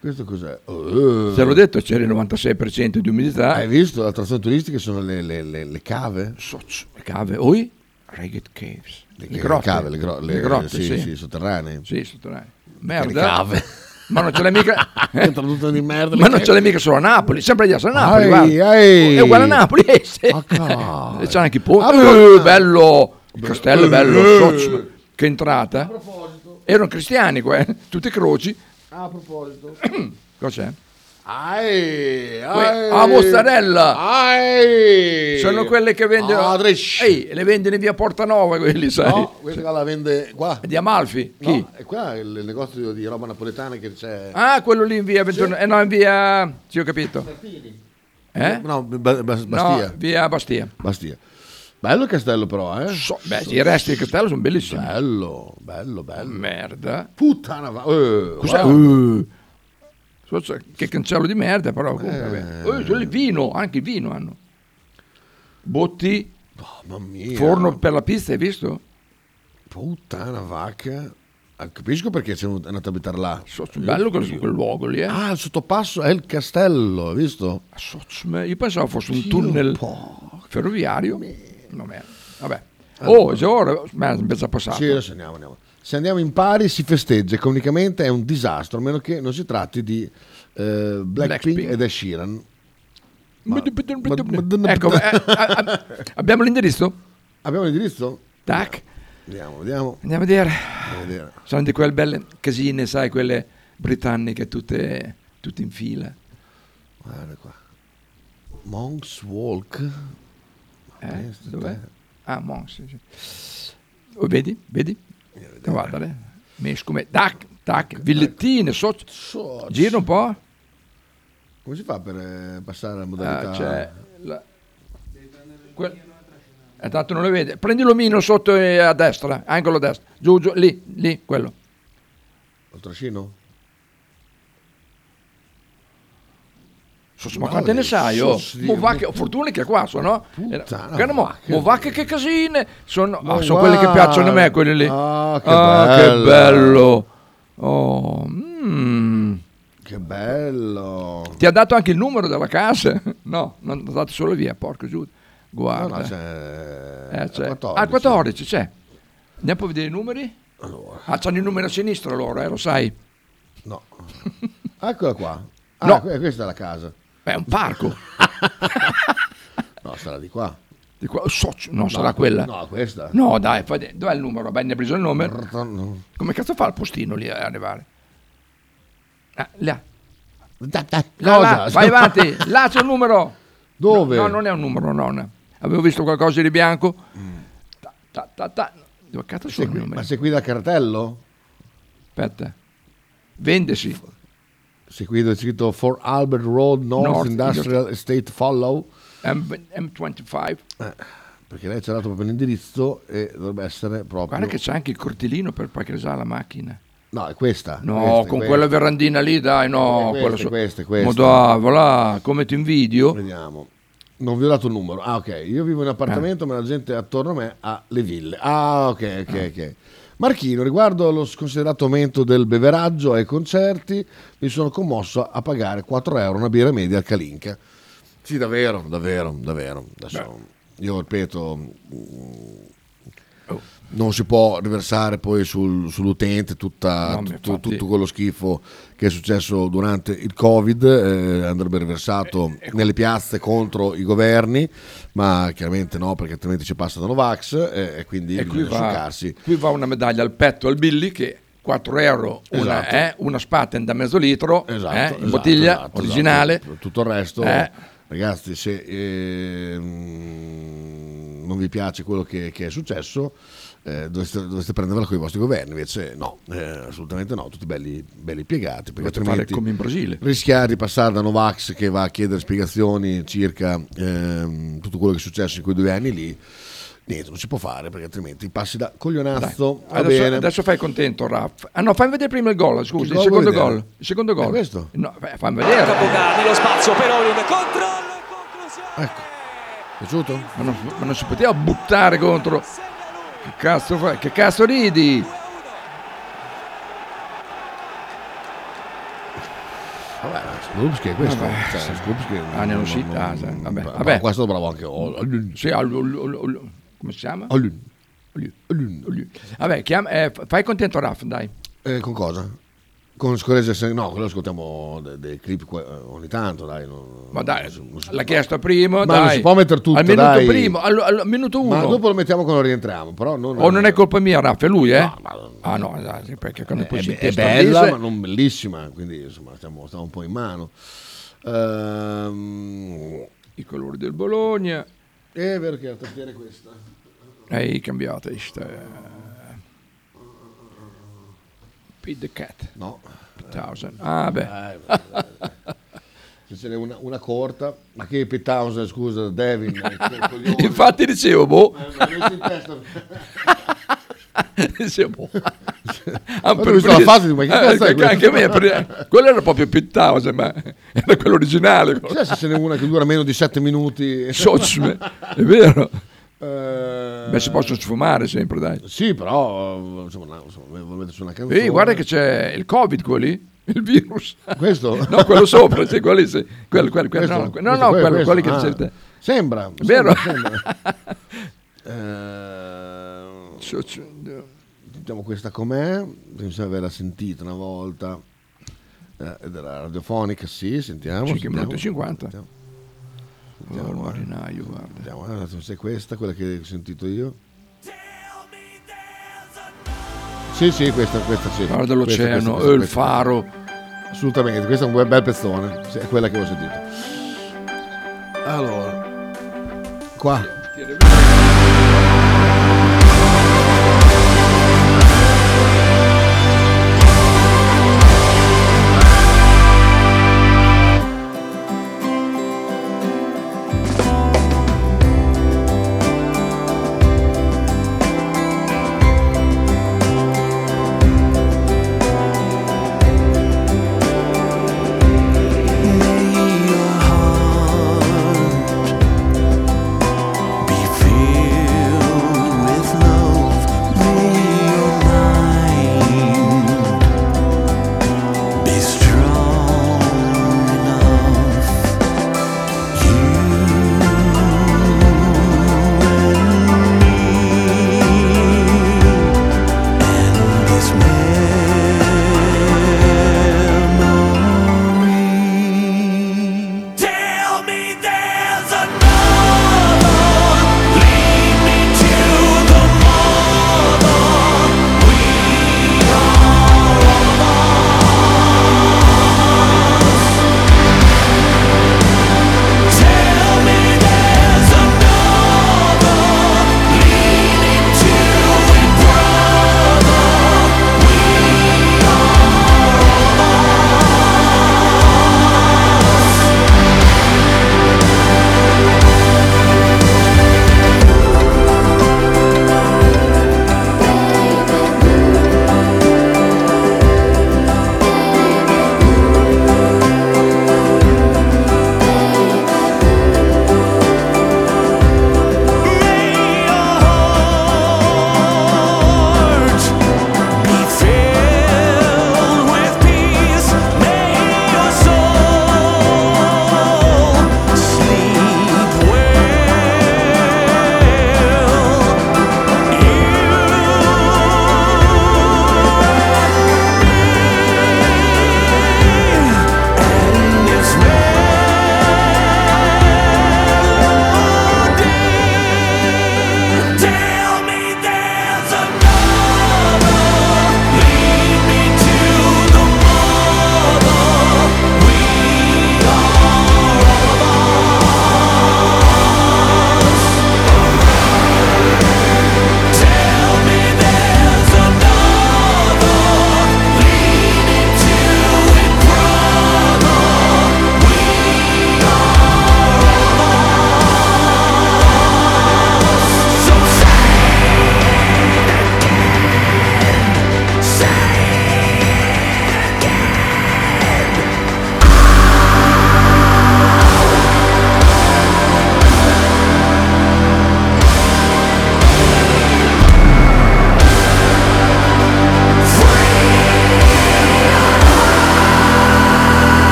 Questo cos'è? Oh, Te l'ho detto, c'era il 96% di umidità. Hai visto? L'attrazione turistica sono le, le- le- le cave. Soc- Le cave, oi? Reigate Caves. Le, Le grotte. cave, le, gro- le- Le grotte, sì, sì. sì, sotterranee. Sì, sotterranei. Le Merda. cave. Ma non ce l'hai mica... È tradotto di merda. Ma non ce l'hai mica solo a Napoli, sempre di essere a Napoli, Ai, ai. È uguale a Napoli, eh, sì. Ah. E c'è anche i ponti. Ah, Eh, bello, il castello è bello, Soch- che entrata. Erano cristiani qua, eh, tutte croci. Ah, a proposito. Cos'è? Ai, ai, ah, mozzarella! Ai. Sono quelle che vendono. Ah. Ehi, le vendono in via Portanova quelli, sai? No, questa la vende qua. Di Amalfi. Chi? No, è qua il negozio di roba napoletana che c'è. Ah, quello lì in via 21. Eh no, in via. Sì, ho capito. Eh? No, Ba- Ba- No, Bastia. via Bastia. Bastia. Bello il castello però, eh? So- beh, i resti del castello sono bellissimi. Bello, bello, bello. Merda. Puttana va. Eh, Cos'è? Eh. So- so- che cancello di merda, però. comunque. Eh, c'è il vino, anche il vino hanno. Botti, Mamma mia. forno per la pizza, hai visto? Puttana vacca. Ah, Capisco perché siamo andati a abitare là. So- so- bello quel, quel luogo lì, eh. Ah, il sottopasso è il castello, hai visto? So- io pensavo fosse un Dio, tunnel ferroviario. No, Vabbè. Oh, è ora, merda, è già passato. Sì, adesso andiamo, andiamo. Se andiamo in pari si festeggia, economicamente è un disastro, a meno che non si tratti di eh, Blackpink, Blackpink. ed Sheeran. Ecco, eh, eh, eh, abbiamo l'indirizzo? Abbiamo l'indirizzo? Tac. Vediamo, vediamo. Andiamo a vedere. Andiamo a vedere. Sono di quelle belle casine, sai, quelle britanniche tutte, tutte in fila. Guarda qua. Monks Walk. Eh, Pensa dov'è? Ah, Mons. sì, sì. Oh, vedi? Vedi? Guarda, eh. Messo come... Tac, tac, villettine, so... So- Gira un po'. Come si fa per eh, passare alla Ah, modalità? c'è la- quel- eh, tanto non lo vede. Prendi l'omino sotto e a destra, angolo a destra. Giù, giù, lì, lì, quello. Lo trascino? So- ma quante ne sai? Oh? che, fortuna che qua sono, no? Puttana Guarda mo, vacca. mo va che, che casine. Sono, ah, sono quelle che piacciono a me, quelle lì. Ah, che che bello. bello. Oh, mm. Che bello. Ti ha dato anche il numero della casa? No, non ha dato solo via, porco giù. No, Guarda. no, c'è... Eh, c'è. 14. Ah, il 14 c'è. Andiamo a vedere i numeri? Allora. Ah, c'hanno i numeri a sinistra loro, eh, lo sai. No. Eccola qua. Ah, No. que- questa è la casa. È un parco. No, sarà di qua. Di qua- socio- no, sarà quella. No, questa. No, dai, fai dov'è il numero? Beh, ne hai preso il nome? No. Come cazzo fa il postino lì a arrivare? Ah, là. Da- Là, Cosa? là, vai avanti, là c'è un numero. Dove? No, no, non è un numero, no. Avevo visto qualcosa di bianco. Ta, ta, ta, ta. Dove cazzo sono qui- ma sei qui da cartello? Aspetta. Vendesi. Sei qui c'è scritto For Albert Road North, North, Industrial Estate Follow? M- M25. Eh, perché lei ci ha dato proprio l'indirizzo e dovrebbe essere proprio... Guarda che c'è anche il cortillino per parcheggiare la macchina. No, è questa. No, questa, con questa. quella verandina lì, dai, no. Eh, quello questa, questa, questa. Ma dai, voilà, come ti invidio. Vediamo. Non vi ho dato il numero. Ah, ok. Io vivo in Eh. appartamento, ma la gente attorno a me ha le ville. Ah, ok, ok, ok. Marchino, riguardo lo sconsiderato aumento del beveraggio ai concerti, mi sono commosso a pagare 4 euro una birra media al Calinca. Sì, davvero, davvero, davvero. Adesso, io ripeto, mm, non si può riversare poi sul- sull'utente tutta- No, tutto, tutto quello schifo che è successo durante il Covid, eh, andrebbe riversato nelle piazze contro i governi, ma chiaramente no, perché altrimenti ci passa da Novax eh, e quindi E qui bisogna va, qui va una medaglia al petto al Billy che 4 euro una, Esatto. eh, una Spaten da mezzo litro Esatto, eh, in esatto, bottiglia esatto, originale. esatto. Tutto il resto, Eh. ragazzi, se ehm, non vi piace quello che, che è successo, eh, dovreste, dovreste prendervela con i vostri governi. Invece, no, eh, assolutamente no, tutti belli, belli piegati. Perché Dovete fare altrimenti come in Brasile. rischiare di passare da Novax che va a chiedere spiegazioni circa ehm, tutto quello che è successo in quei due anni lì. Niente, non si può fare perché altrimenti passi da coglionazzo. va Adesso, bene. adesso fai contento, Raff. Ah no, fammi vedere prima il gol, scusa, Il il, gol secondo gol. Il secondo gol. È questo? No, beh, fammi vedere. Capocani, lo spazio per Olin, controllo e conclusione. Ecco, piaciuto? Ma non, ma non si poteva buttare contro. Che cazzo fai? Che cazzo ridi? Vabbè, Skupski è questo. Vabbè, cioè, sì. Skupski Ah, ne è uscito? Ah, sì, vabbè, vabbè. Questo è bravo anche. Sì, come si chiama? Olin. Vabbè, chiama- eh, fai contento Raff, dai. Eh, con cosa? Con Scorese no, quello ascoltiamo de- dei clip que- ogni tanto, dai. non- Ma dai, non si- non si l'ha chiesto primo, Ma non dai. si può mettere tutto, Al minuto dai. primo, al, al minuto uno. Ma dopo lo mettiamo quando rientriamo, però non, O non è colpa mia, Raffa, è lui, eh? No, ma- ah no, dai, perché quando è, poi si è testa bella, ma non bellissima, quindi insomma stiamo, stiamo un po' in mano. Ehm, I colori del Bologna. è vero che la tastiera è questa. Hai cambiato. eh, Pete the Cat. No. Thousand. Ah, beh. Eh, Se ce n'è una, una corta, ma che Pittausen, scusa, Devin. Infatti dicevo, boh. Eh, dicevo, boh. La fase di- ma che cazzo è anche, me, per- quello era proprio Pittausen, ma era quello originale. Chissà se ce n'è una che dura meno di 7 minuti. Socme, è vero. Eh, Beh, si possono sfumare sempre, dai. Sì, però insomma, no, insomma, vuol metterci una canzone. Ehi, guarda che c'è il Covid, quello lì. Il virus. Questo? No, quello sopra, sì, quello lì, sì. Quello, quello, quello, Questo? no, que- no, Questo, no, que- quello, quelli che Ah. te. Sembra, Vero? sembra, sembra. Eh, Sentiamo questa com'è, penso di averla sentita una volta. Eh, della radiofonica, sì, sentiamo. 5 sentiamo. minuti e 50. Sentiamo. Il guarda. marinaio, guarda. Vediamo, eh, se è questa, quella che ho sentito io. Sì, sì, questa, questa sì. Guarda Questa, l'oceano, questa, il questa, faro. questa. Assolutamente, questo è un bel, bel pezzone. È quella che ho sentito. Allora, qua.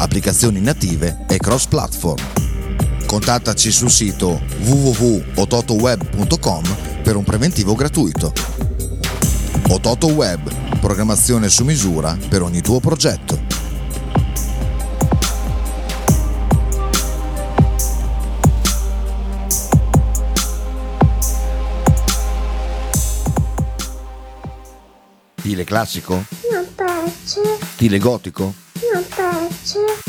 applicazioni native e cross-platform. Contattaci sul sito www.ototoweb.com per un preventivo gratuito. Ototo Web, programmazione su misura per ogni tuo progetto. Stile classico? Non piace, Stile gotico?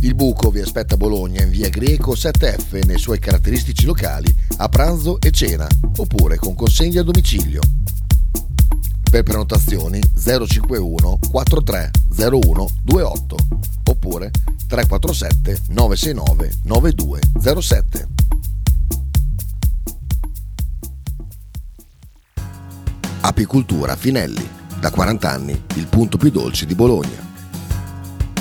Il buco vi aspetta a Bologna in via Greco 7F nei suoi caratteristici locali a pranzo e cena, oppure con consegna a domicilio. Per prenotazioni 051 4301 28 oppure 347 969 9207. Apicultura Finelli, da 40 anni il punto più dolce di Bologna.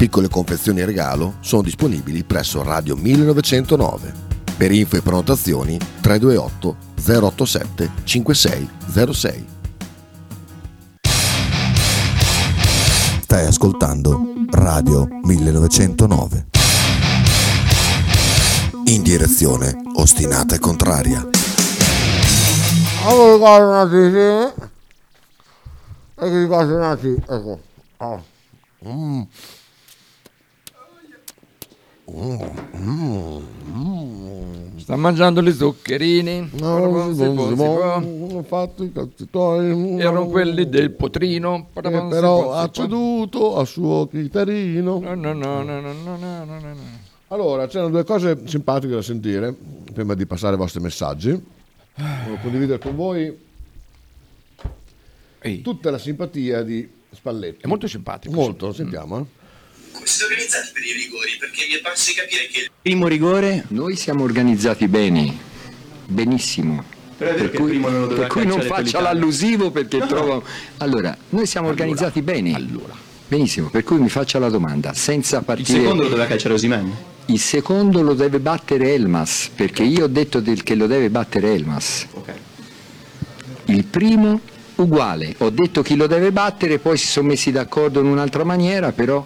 Piccole confezioni regalo sono disponibili presso Radio 1909. Per info e prenotazioni 328 087 5606. Stai ascoltando Radio 1909. In direzione ostinata e contraria. Allora, guarda un attimo, ecco. Ah. Mm. Sta mangiando gli zuccherini. No, si può, si può. Ho fatto i cazzitori. Erano quelli del potrino. Eh, però, però ha ceduto al suo chitarino. No, no, no, no, no, no, no, no. Allora, c'erano due cose simpatiche da sentire prima di passare i vostri messaggi. Voglio condividere con voi tutta la simpatia di Spalletti. È molto simpatico. Molto, sentiamo. Mm. Eh. Come siete organizzati per i rigori? Perché mi è parso di capire che il Primo rigore, noi siamo organizzati bene, benissimo. Però è vero per il cui, primo non per cui non faccia Politano. l'allusivo perché No, no. trovo... Allora, noi siamo organizzati bene. Benissimo, per cui mi faccia la domanda, senza il partire... secondo lo doveva calciare Osimhen. Il secondo lo deve battere Elmas, perché io ho detto del- che lo deve battere Elmas. Il primo uguale, ho detto chi lo deve battere, poi si sono messi d'accordo in un'altra maniera, però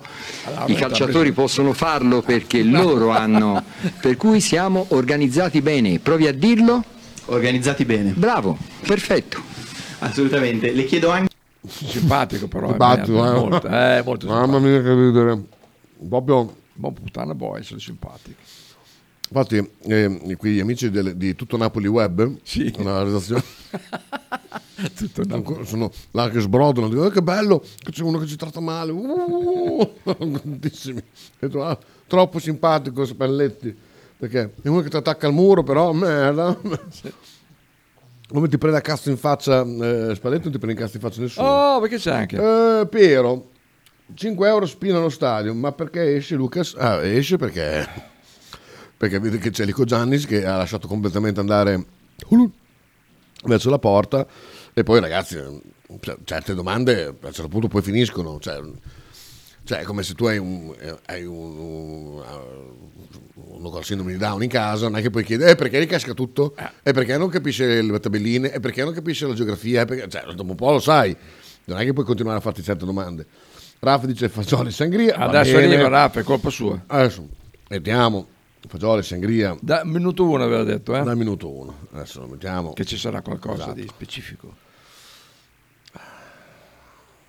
i calciatori possono farlo perché loro hanno... Per cui siamo organizzati bene, provi a dirlo? Organizzati bene. Bravo, perfetto. Assolutamente. Le chiedo anche Simpatico però. Simpatico, eh, eh. molto, eh, molto Mamma mia che ridere. Proprio... Ma puttana può essere simpatico. Infatti, eh, qui gli amici del- di Tutto Napoli Web, una redazione, Ancora sono là che sbrodano, dico, "Eh, che bello, che c'è uno che ci tratta male. Uh, ah, troppo simpatico Spalletti, perché è uno che ti attacca al muro, però merda. Come ti prende a cazzo in faccia eh, Spalletti non ti prende in cazzo in faccia nessuno. Oh, perché c'è anche? Eh, Piero, 5 euro spina allo stadio, ma perché esce Lucas? Ah, esce perché perché vede che c'è Lico Giannis che ha lasciato completamente andare verso la porta e poi ragazzi cioè, certe domande a un certo punto poi finiscono cioè, cioè, è come se tu hai, un, hai un, un- uno con sindrome di Down in casa, non è che puoi chiedere eh, perché gli casca tutto? E perché non capisce le tabelline? E perché non capisce la geografia? E perché- cioè, dopo un po' lo sai, non è che puoi continuare a farti certe domande. Rafa dice fagioli e sangria. Adesso arriva Rafa, è colpa sua. Adesso, vediamo. Fagioli, sangria. Da minuto uno aveva detto, eh? Da minuto uno. Adesso lo mettiamo. Che ci sarà qualcosa Esatto. di specifico.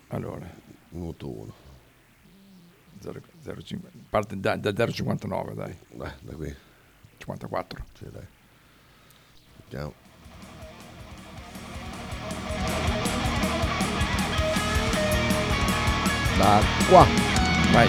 Allora, Minuto uno. 0,5 parte da, da 0,59 dai. Beh, da qui. 54. Sì, dai. Vediamo. Da qua. Vai.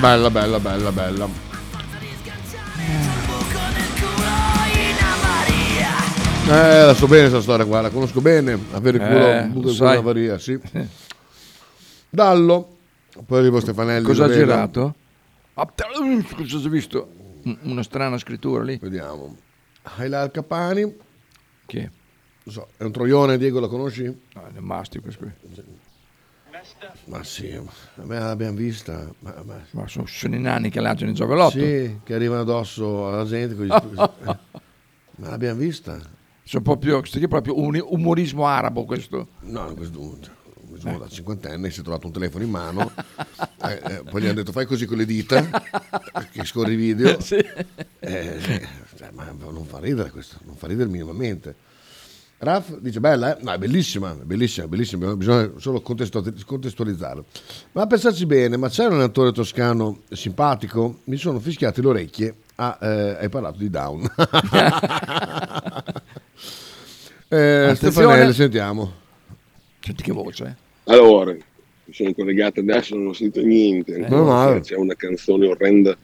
Bella, bella, bella, bella. Eh, la so bene questa storia qua, la conosco bene. Avere il culo, Eh, buco in avaria, sì. Dallo. Poi arrivo Stefanelli. Cosa ha girato? Ah, Cosa ho visto? Un- Una strana scrittura lì. Vediamo. Hilal Capani. Non so, è un troione, Diego, la conosci? No, è mastico questo qui. Ma sì, ma me l'abbiamo vista. Ma, ma- Ma sono, sono i nani che lanciano il giavellotto. Sì, che arrivano addosso alla gente. gli eh, ma l'abbiamo vista? Sono proprio, questo qui è proprio un umorismo arabo questo. No, questo, questo da cinquantenne si è trovato un telefono in mano, eh, eh, poi gli hanno detto fai così con le dita, che scorri i video. Sì. Eh, sì, cioè, ma non fa ridere questo, non fa ridere minimamente. Raf dice bella, eh? No, è bellissima, è bellissima, è bellissima, bisogna solo contestu- contestualizzarlo. Ma a pensarci bene, ma c'è un allenatore toscano simpatico? Mi sono fischiate le orecchie. Ah, eh, hai parlato di Down. eh. Stefanelli, sentiamo. Senti che voce. Allora, mi sono collegato adesso, non ho sentito niente. Eh, male. C'è una canzone orrenda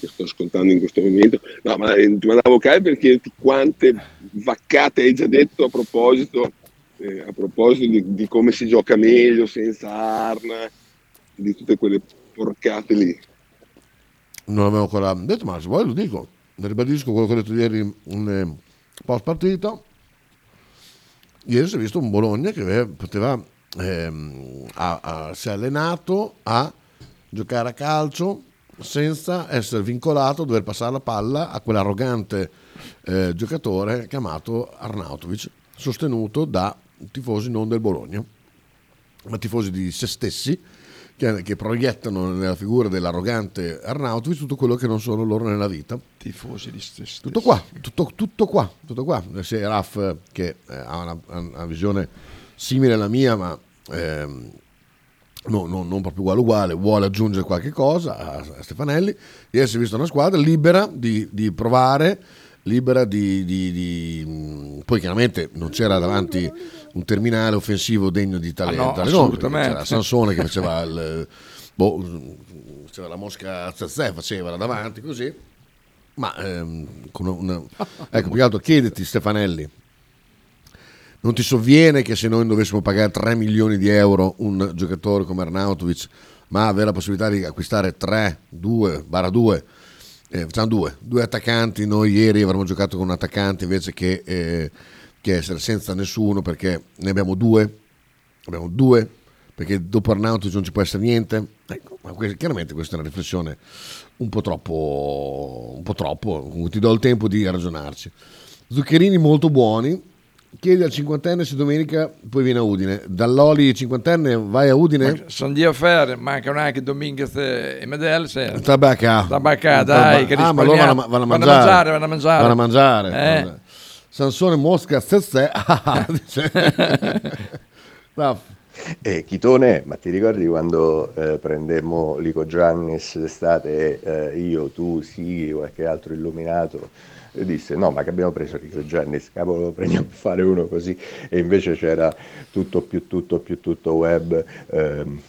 che sto ascoltando in questo momento. No, ma eh, ti mandavo vocale per chiederti quante vaccate hai già detto a proposito, eh, a proposito di, di come si gioca meglio senza arna, di tutte quelle porcate lì. Non l'avevo ancora detto, ma se vuoi lo dico. Ribadisco quello che ho detto ieri in eh, post partita. Ieri si è visto un Bologna che aveva- poteva, ehm, ha- ha- si è allenato a giocare a calcio senza essere vincolato a dover passare la palla a quell'arrogante eh, giocatore chiamato Arnautovic, sostenuto da tifosi non del Bologna, ma tifosi di se stessi che, che proiettano nella figura dell'arrogante Arnautovic tutto quello che non sono loro nella vita. Tifosi di se stessi. Tutto qua, tutto, tutto qua, tutto qua. Se Raf, eh, che eh, ha una, una visione simile alla mia, ma ehm, no- no- non proprio uguale uguale, vuole aggiungere qualche cosa a, Stefanelli, si è vista una squadra libera di, di provare, libera di, di- di- Poi chiaramente non c'era davanti un terminale offensivo degno di tale, Ah no, assolutamente. C'era Sansone che faceva il... boh, faceva la mosca Zazè, faceva là davanti così, ma ehm, con una... Ecco, più che altro chiediti Stefanelli, non ti sovviene che se noi dovessimo pagare 3 milioni di euro un giocatore come Arnautovic, ma avere la possibilità di acquistare 3, 2, barra 2, eh, facciamo due, due attaccanti, noi ieri avremmo giocato con un attaccante invece che, eh, che essere senza nessuno perché ne abbiamo due abbiamo due, perché dopo Arnautovic non ci può essere niente. Ecco, chiaramente questa è una riflessione un po' troppo, un po' troppo, ti do il tempo di ragionarci. Zuccherini molto buoni, chiedi al cinquantenne se domenica poi viene a Udine. Dall'Oli cinquantenne vai a Udine? Sono di affare, mancano anche Dominguez e Medel. Se... Tabacca. Tabacca, dai, che Ah, ma loro vanno, a- vanno a mangiare. Vanno a mangiare. Vanno a mangiare. Eh. Sansone Mosca dice. No, E Chitone, ma ti ricordi quando eh, prendemmo Lico Giannis d'estate, eh, io, tu, sì, qualche altro illuminato, e disse no, ma che abbiamo preso Lico Giannis, cavolo, lo prendiamo a fare uno così, e invece c'era tutto più tutto più tutto web, ehm,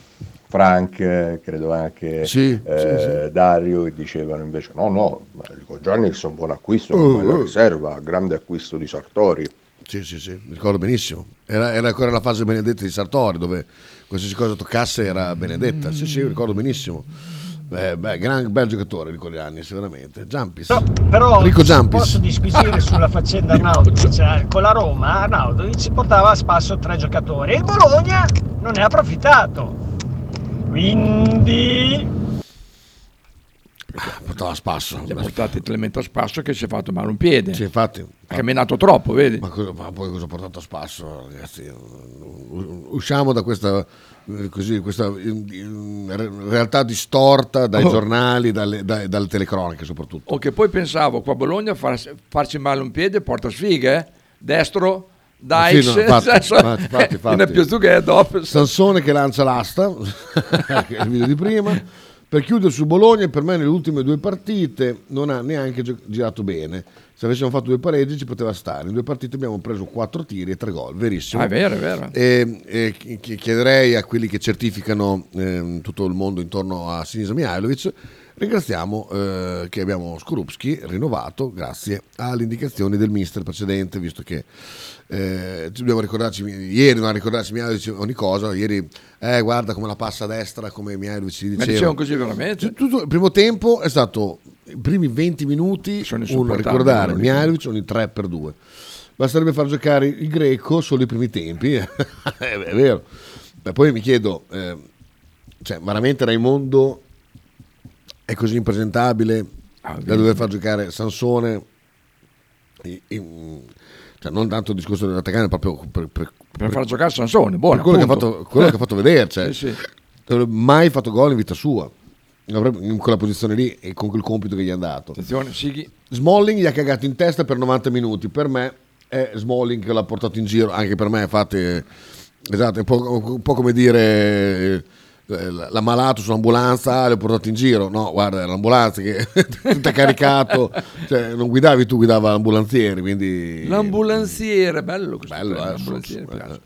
Frank, credo anche Sì, eh, sì, Dario, che dicevano invece no, no, ma Lico Giannis è un buon acquisto, Oh, una bella oh. riserva, grande acquisto di Sartori. Sì, sì, sì, ricordo benissimo. Era, era ancora la fase benedetta di Sartori, dove qualsiasi cosa toccasse era benedetta. Sì, sì, ricordo benissimo. Beh, beh, gran bel giocatore di quegli anni, sicuramente. Giampis. Però Rico Giampis. posso disquisire sulla faccenda Arnautovic. Cioè, con la Roma Arnautovic portava a spasso tre giocatori e il Bologna non ne ha approfittato. Quindi Portava a spasso. Li ha portati talmente a spasso che si è fatto male un piede. Sì, infatti. Ha camminato troppo, vedi? Ma, cosa- ma poi cosa ha portato a spasso, ragazzi? Usciamo da questa, eh, così, questa in- in- re- realtà distorta dai Oh. giornali, dalle, dai- dalle telecroniche soprattutto. O che poi pensavo qua a Bologna far- farci male un piede porta sfighe, eh? destro, Dice, Sì, no, è più tu che è dopo. Sansone che lancia l'asta, il video di prima. Per chiudere su Bologna, per me nelle ultime due partite non ha neanche girato bene. Se avessimo fatto due pareggi ci poteva stare. In due partite abbiamo preso quattro tiri e tre gol, verissimo. Ah, è vero, è vero. E, e chi- chi- chiederei a quelli che certificano ehm, tutto il mondo intorno a Sinisa Mihailovic, ringraziamo eh, che abbiamo Skorupski rinnovato grazie alle indicazioni del mister precedente, visto che eh, dobbiamo ricordarci, ieri non ricordarci Mihailovic ogni cosa, ieri eh, guarda come la passa a destra, come Mihailovic ci Ma diceva. dicevano così veramente? Tutto il primo tempo è stato i primi 20 minuti uno ricordare Mihailovic ogni 3 per 2 basterebbe far giocare il greco solo i primi tempi è è vero Ma poi mi chiedo eh, cioè veramente Raimondo è così impresentabile Ah, da dover far giocare Sansone cioè non tanto il discorso dell'attaccante proprio per, per, Per far giocare Sansone, buono. per quello, che ha fatto, quello che ha fatto vedere cioè, Sì, sì. non avrebbe mai fatto gol in vita sua in quella posizione lì e con quel compito che gli hanno dato Attenzione, Sighi. Smalling gli ha cagato in testa per 90 minuti per me è Smalling che l'ha portato in giro anche per me fate esatto è un po', un po' come dire eh, l'ammalato sull'ambulanza l'ho portato in giro no guarda l'ambulanza che ti ha caricato cioè, non guidavi tu guidava l'ambulanziere quindi L'ambulanziere, bello questo. Bello, termine, eh, l'ambulanziere, su- su- piace.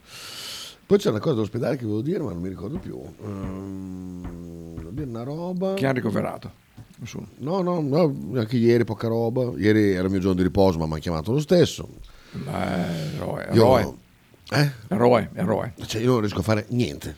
poi c'è una cosa dell'ospedale che volevo dire ma non mi ricordo più devo dire una roba Che hanno ricoverato. Nessuno. No, no, no, anche ieri poca roba. Ieri era il mio giorno di riposo, ma mi ha chiamato lo stesso. Eh, eroe, Io- eroe. Eh? Eroe, eroe. Cioè, io non riesco a fare niente.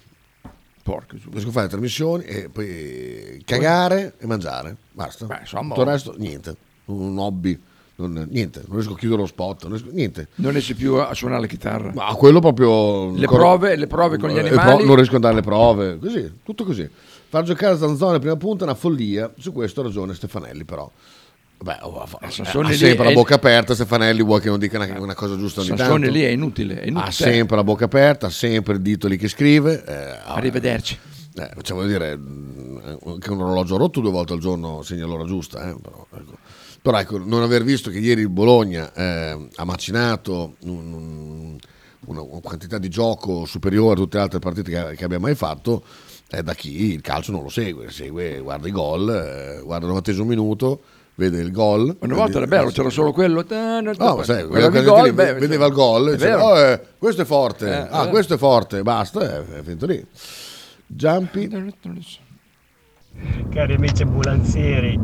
Porco. Riesco a fare trasmissioni e poi cagare e mangiare. Basta. Beh, insomma, Tutto il resto, niente. Un hobby. non- niente. Non riesco a chiudere lo spot. Non riesco, niente. Non riesci più a suonare la chitarra. Ma quello proprio. Le prove- le prove con gli Eh, animali? pro- non riesco ad andare alle prove. Così, tutto così. Far giocare Zanzone prima punta è una follia. Su questo ha ragione Stefanelli, però. Beh, oh, fa- Eh, Sassoni ha sempre la bocca aperta. Stefanelli vuole che non dica una, una cosa giusta ogni Sassone tanto. lì è inutile. È inutile. Ha sempre la bocca aperta, ha sempre il dito lì che scrive. eh, Arrivederci. eh, cioè, voglio dire, mh, che un orologio rotto due volte al giorno segna l'ora giusta. eh, però, ecco. Però, ecco, non aver visto che ieri il Bologna eh, ha macinato un- un- una, una quantità di gioco superiore a tutte le altre partite che, che abbia mai fatto, è da chi il calcio non lo segue. Segue, guarda i gol, eh, guarda il novantesimo minuto, vede il gol. Una volta era bello, c'era solo quello. No, ma sai, gol, beh, vedeva il gol, diceva. "Oh, eh, questo è forte, Eh, ah, eh. questo è forte, basta, è finito lì. Giampi, cari amici ambulanzieri,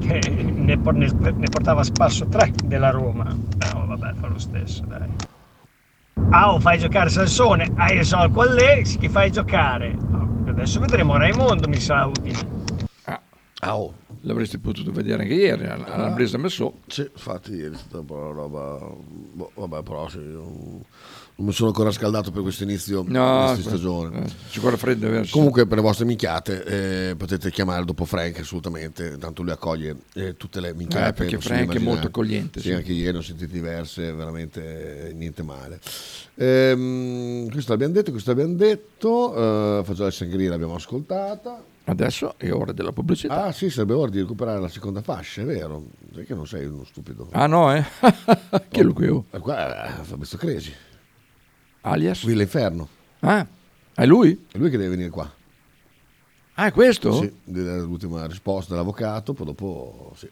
che ne, por- ne- ne portava a spasso tre della Roma. No, vabbè, fa lo stesso, dai. Ah, oh, fai giocare Sansone, hai so qual è, sì, chi fai giocare? No, adesso vedremo Raimondo, mi sa utile. Ah, oh, l'avresti potuto vedere anche ieri, alla, alla presa messo. Sì, infatti ieri è stata un po' una roba, boh, vabbè però sì, Non mi sono ancora scaldato per questo inizio No, di stagione. eh, ci vuole freddo verso. Comunque per le vostre minchiate eh, potete chiamare dopo Frank assolutamente, tanto lui accoglie eh, tutte le minchiate. Eh, perché Frank è molto accogliente, Sì, sì. anche ieri ne ho sentite diverse, veramente eh, niente male. Ehm, questo l'abbiamo detto, questo l'abbiamo detto, eh, Fagioli e Sangria l'abbiamo ascoltata. Adesso è ora della pubblicità. Ah sì, sarebbe ora di recuperare la seconda fascia, è vero? Sai che non sei uno stupido. Ah no, eh? Chi è lui qui? Eh, Qua è Fabrizio Cresi. Alias? Qui l'inferno. Ah, è lui? È lui che deve venire qua. Ah, è questo? Sì, l'ultima risposta dell'avvocato, poi dopo sì.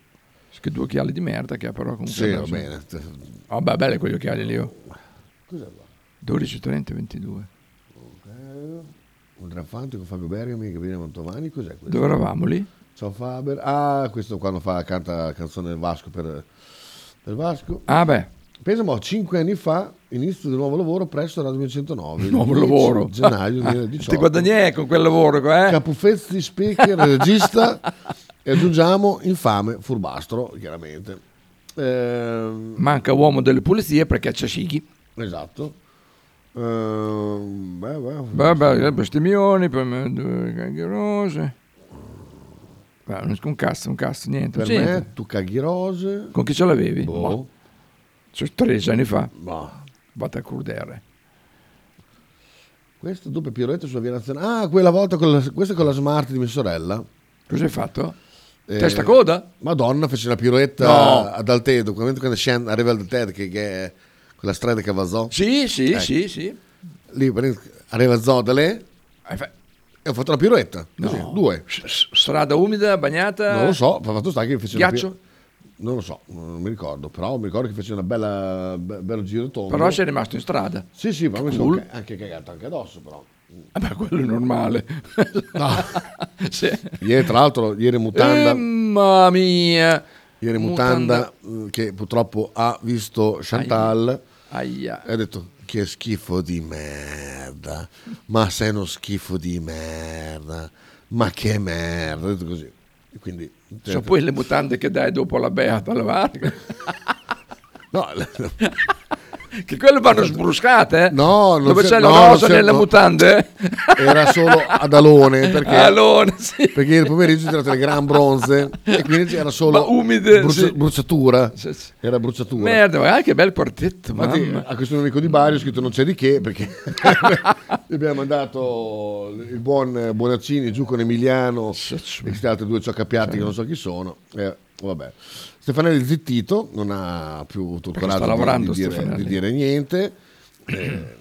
Che due occhiali di merda che ha però comunque. Sì, va bene. Vabbè, belli quegli occhiali lì. oh. Cos'è qua? 12, 30, 22. Un Fanti con Fabio Bergami, Gabriele Mantovani, cos'è questo? Dove eravamo lì? Ciao Faber. Ah, questo quando fa, canta canzone del Vasco per, per Vasco. Ah beh. Pensa, mo, cinque anni fa, inizio del nuovo lavoro presso Radio 209. il Nuovo 10 lavoro. Gennaio 2018. Ti guadagni con quel lavoro eh? Capufezzi, speaker, regista e aggiungiamo infame furbastro, chiaramente. Ehm, Manca uomo delle pulizie perché c'è Sighi. esatto. Ehm, beh, beh, Vabbè, bestemmioni, poi me- due cagherose. Beh, non- un cazzo, un cazzo, niente. Per niente. me, tu caghi rose. Con chi ce l'avevi? Boh. Boh. Cioè, 13 anni fa. Boh. Vate a curdere. Questo doppia piroetta sulla via nazionale. Ah, quella volta con la, questa è con la smart di mia sorella. Cosa hai fatto? Eh, Testa coda? Madonna, fece una piroetta No. ad Altedo, quando arriva al Altedo, che, che quella strada che va a Zoo. Sì, sì, Ecco. sì, sì. Lì arriva a Zoo da lei e ho fatto la piroetta. Così, No. due. Strada umida, bagnata? Non lo so, ma fatto sta che fece una Ghiaccio? pi- Non lo so, non mi ricordo, però mi ricordo che fece una bella, be- bello giro tondo. Però sei rimasto in strada. Sì, sì, però mi sono Cool. anche- cagato anche addosso, però. Vabbè, quello è normale. Sì. Ieri, tra l'altro, ieri mutanda. Eh, Mamma mia. Ieri mutanda, eh, che purtroppo ha visto Chantal Aia. e ha detto che schifo di merda, ma sei uno schifo di merda, ma che merda, ha detto così. E quindi, Sono poi le mutande che dai dopo la beata a lavare. No, che quelle vanno sbruscate, eh? No, non Dove c'è- c'è la no, non rosa nelle no. mutande? era solo ad Alone perché, Alone, sì. perché ieri pomeriggio c'era le gran bronze e quindi c'era solo Ma umide, brucia- sì. bruciatura Sì, era bruciatura Merda, ma che bel quartetto, Infatti, a questo amico di Bari ho scritto non c'è di che perché gli abbiamo mandato il buon Bonaccini giù con Emiliano e questi altri due cioccapiatti che non so chi sono. Eh, vabbè. Stefanelli zittito, non ha più avuto il coraggio di- di, dire, di dire niente. Eh,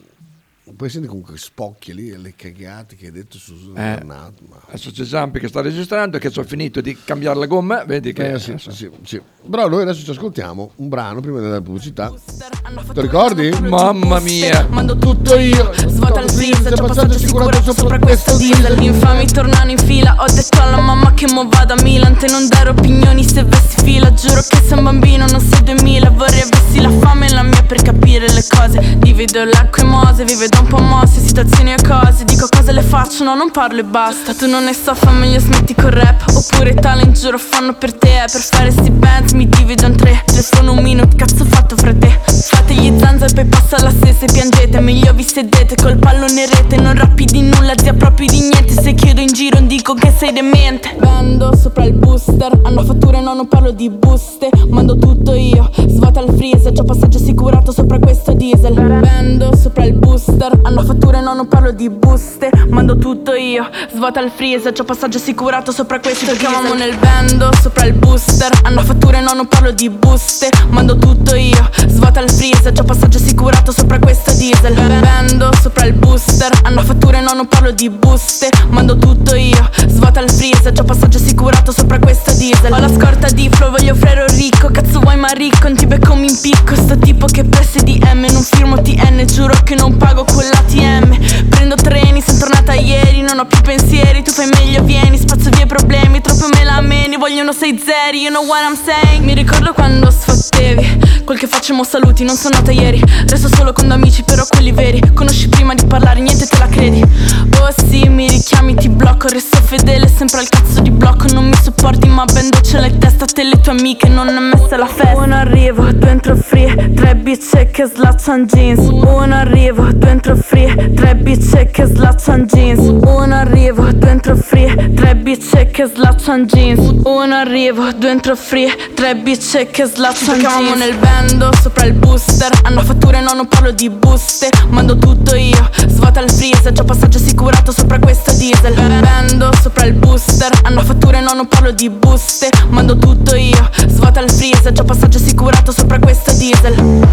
poi senti comunque spocchia lì, le cagate che hai detto su su Eh, Bernardo, ma- adesso c'è Zampi che sta registrando che ci ho finito di cambiare la gomma, vedi che... Eh, sì, sì, sì. Però noi adesso ci ascoltiamo un brano prima della pubblicità. Ti ricordi? Mamma mia. Mando tutto io, svuota il freezer, c'è passaggio assicurato sopra questo diesel Gli infami tornano in fila, ho detto alla mamma che mo vado a Milan Te non dare opinioni se vesti fila, giuro che sei un bambino, non sei 2000 Vorrei avessi la fame e la mia per capire le cose Divido l'acqua e mose, vive da un po' mosse, situazioni e cose. Dico cose le faccio, no non parlo e basta. Tu non ne so, fa meglio smetti col rap. Oppure talent giuro fanno per te. Per fare sti bands mi divido in tre. Telefono un minuto, cazzo fatto fra te? Fate gli zanza e poi passa la stessa e piangete. Meglio vi sedete col pallone rete. Non rappi di nulla, zia proprio di niente. Se chiedo in giro dico che sei demente. Vendo sopra il booster Hanno fatture no non parlo di buste. Mando tutto io, svuota il freezer. C'ho passaggio assicurato sopra questo diesel. Vendo sopra il booster Hanno fatture no non parlo di buste. Mando tutto io, svuota il freezer C'ho passaggio assicurato sopra questo diesel chiamamo nel vendo sopra il booster. Hanno fatture no non parlo di buste. Mando tutto io, svuota il freezer C'ho passaggio assicurato sopra questo diesel. Vendo sopra il booster. Hanno fatture no non parlo di buste. Mando tutto io, svuota il freezer C'ho passaggio assicurato sopra questo diesel. Ho la scorta di flow, voglio frero ricco. Cazzo vuoi ma ricco, non ti becco mi impicco. Sto tipo che presse di M Non firmo TN, giuro che non pago con l'ATM Prendo treni, sono tornata ieri Non ho più pensieri, tu fai meglio vieni Spazzo via i problemi, troppo me la meni Vogliono sei zeri, you know what I'm saying. Mi ricordo quando sfottevi Quel che facciamo saluti, non sono nata ieri. Resto solo con amici, però quelli veri. Conosci prima di parlare, niente te la credi. Oh sì, mi richiami, ti blocco. Resto fedele sempre al cazzo di blocco. Non mi sopporti ma ben doccia la testa. Te le tue amiche non è messa la festa. Uno arrivo, due entro free Tre bitch che slaccian jeans. Uno arrivo, due entro free Tre bitch che slaccian jeans. Uno arrivo, due entro free Tre bitch che slaccian jeans. Uno arrivo, due entro free Tre bitch che slaccian jeans. Ci nel bando, sopra il booster. Hanno fatture, no, non parlo di buste. Mando tutto io, svuota il freezer. C'ho passaggio assicurato sopra questa diesel. Bando, sopra il booster. Hanno fatture, no, non parlo di buste. Mando tutto io, svuota il freezer. C'ho passaggio assicurato sopra questa diesel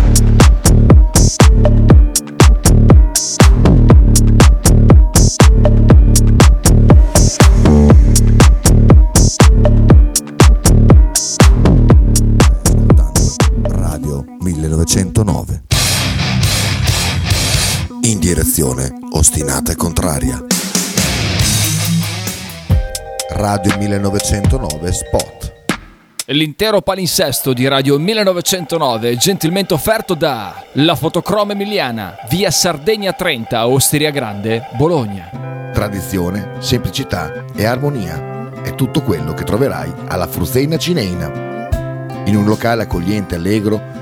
1909. In direzione ostinata e contraria. Radio 1909 Spot. L'intero palinsesto di Radio 1909 è gentilmente offerto da La Fotocroma Emiliana, via Sardegna 30, Osteria Grande, Bologna. Tradizione, semplicità e armonia è tutto quello che troverai alla Fruzeina Cineina. In un locale accogliente e allegro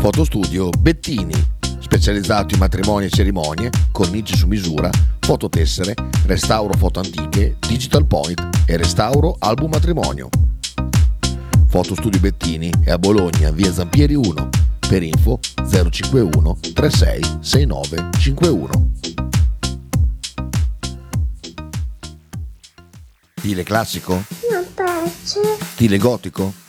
Fotostudio Bettini, specializzato in matrimoni e cerimonie, cornici su misura, fototessere, restauro foto antiche, digital point e restauro album matrimonio. Fotostudio Bettini è a Bologna, via Zampieri 1. Per info 051 36 69 51. Stile classico? Non piace, Stile gotico?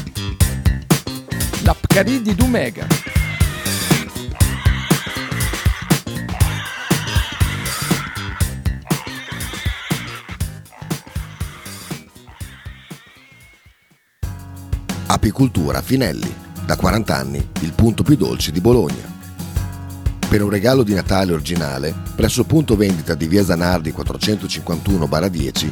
La Pcaridi di Dumegar. Apicultura Finelli, da 40 anni il punto più dolce di Bologna. Per un regalo di Natale originale, presso il punto vendita di Via Zanardi 451-10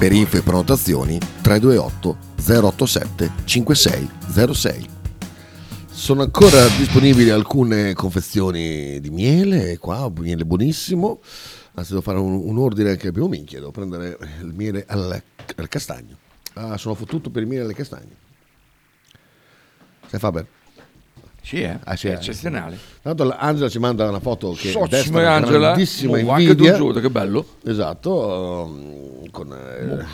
Per info e prenotazioni 328 087 5606. Sono ancora disponibili alcune confezioni di miele, qua, miele buonissimo. Anzi, devo fare un, un ordine che abbiamo minchia, devo prendere il miele al, al castagno. Ah, sono fottuto per il miele alle castagne. Sai Faber? Sì, eh? Ah, sì, è eh. eccezionale. Tanto Angela ci manda una foto che Socio, Angela. grandissima Oh, anche tu, Giuda, che bello. Esatto, um, con eh,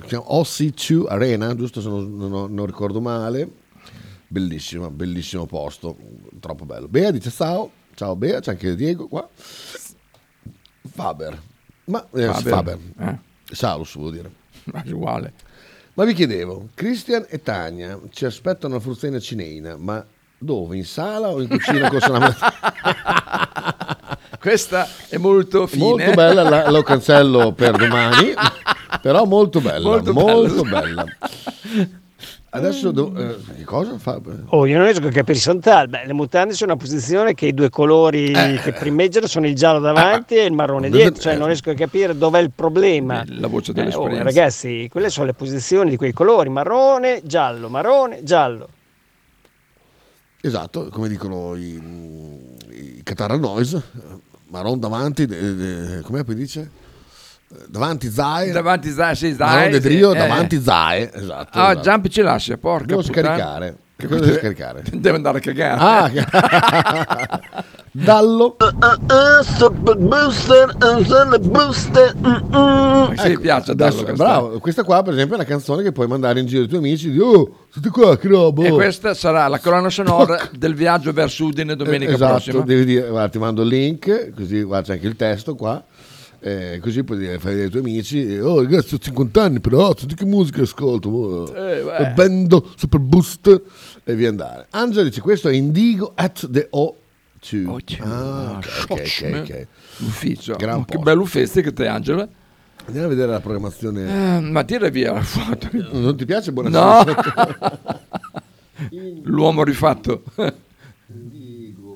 si chiama OC2 Arena, giusto se non, non- non ricordo male. Bellissimo, bellissimo posto, troppo bello. Bea dice ciao, ciao Bea, c'è anche Diego qua. Faber, ma eh, Faber, Faber, eh. Salus vuol dire. Ma è uguale. Ma vi chiedevo, Christian e Tania ci aspettano una fruzzina cineina, ma dove? In sala o in cucina con salame? Questa è molto fine. Molto bella, la- lo cancello per domani, però molto bella, Molto molto, bella. Adesso do- eh, che cosa fa? Oh, io non riesco a capire Santal. Beh, le mutande sono una posizione che i due colori Eh. che primeggiano sono il giallo davanti e il marrone dietro. Cioè, non riesco a capire dov'è il problema. La voce Eh, oh, dell'esperienza. ragazzi, quelle sono le posizioni di quei colori: marrone, giallo, marrone, giallo. Esatto, come dicono i, i Qatar Noise, Maron davanti, de- de- come poi dice? Eh, Davanti Zae, Davanti Zai, sì, Maron Zai. de Drio, sì, eh. davanti Zae, esatto. Ah, esatto. Jump ci lascia, porca Devo puttana. scaricare. Che cosa devi scaricare? Deve andare a cagare. Ah, Dallo. Super booster, super booster. Sì, mi piace Adesso, Dallo bravo, questa qua per esempio è una canzone che puoi mandare in giro ai tuoi amici di oh, siete qua, che roba. E oh." questa sarà la colonna sonora del viaggio verso Udine domenica esatto, prossima. devi dire, guarda, ti mando il link, così guarda c'è anche il testo qua. Eh, così puoi dire, fai ai tuoi amici, oh ragazzi ho 50 anni però, senti che musica ascolto, oh, Eh, bendo super boost e via andare. Angela dice questo è Indigo at the O2. Ah, ok, ok, ok, ok. Ufficio. Gran Oh, che bello feste che te, Angela. Andiamo a vedere la programmazione. Eh, ma tira via la foto. Non ti piace? No. Buonasera. L'uomo rifatto.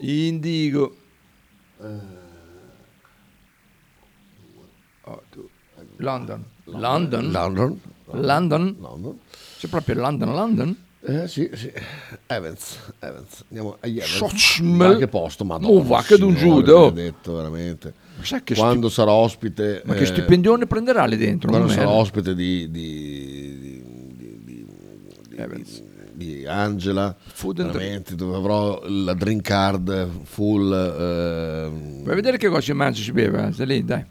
Indigo. Oh, tu. London. London. London. London. London. C'è proprio London, London? Eh sì, sì. Evans, Evans. Andiamo agli Evans. Sochmel. Ma che posto, madonna. Oh, va che d'un giudo. benedetto, veramente. Sai che Quando sarà ospite... Ma che eh, stipendione prenderà lì dentro? Quando sarà ospite di, di, di, di- di- di- di Angela, Food and veramente, dove avrò la drink card full... ehm, Vuoi vedere che cosa si mangia e si beve? Stai lì, dai.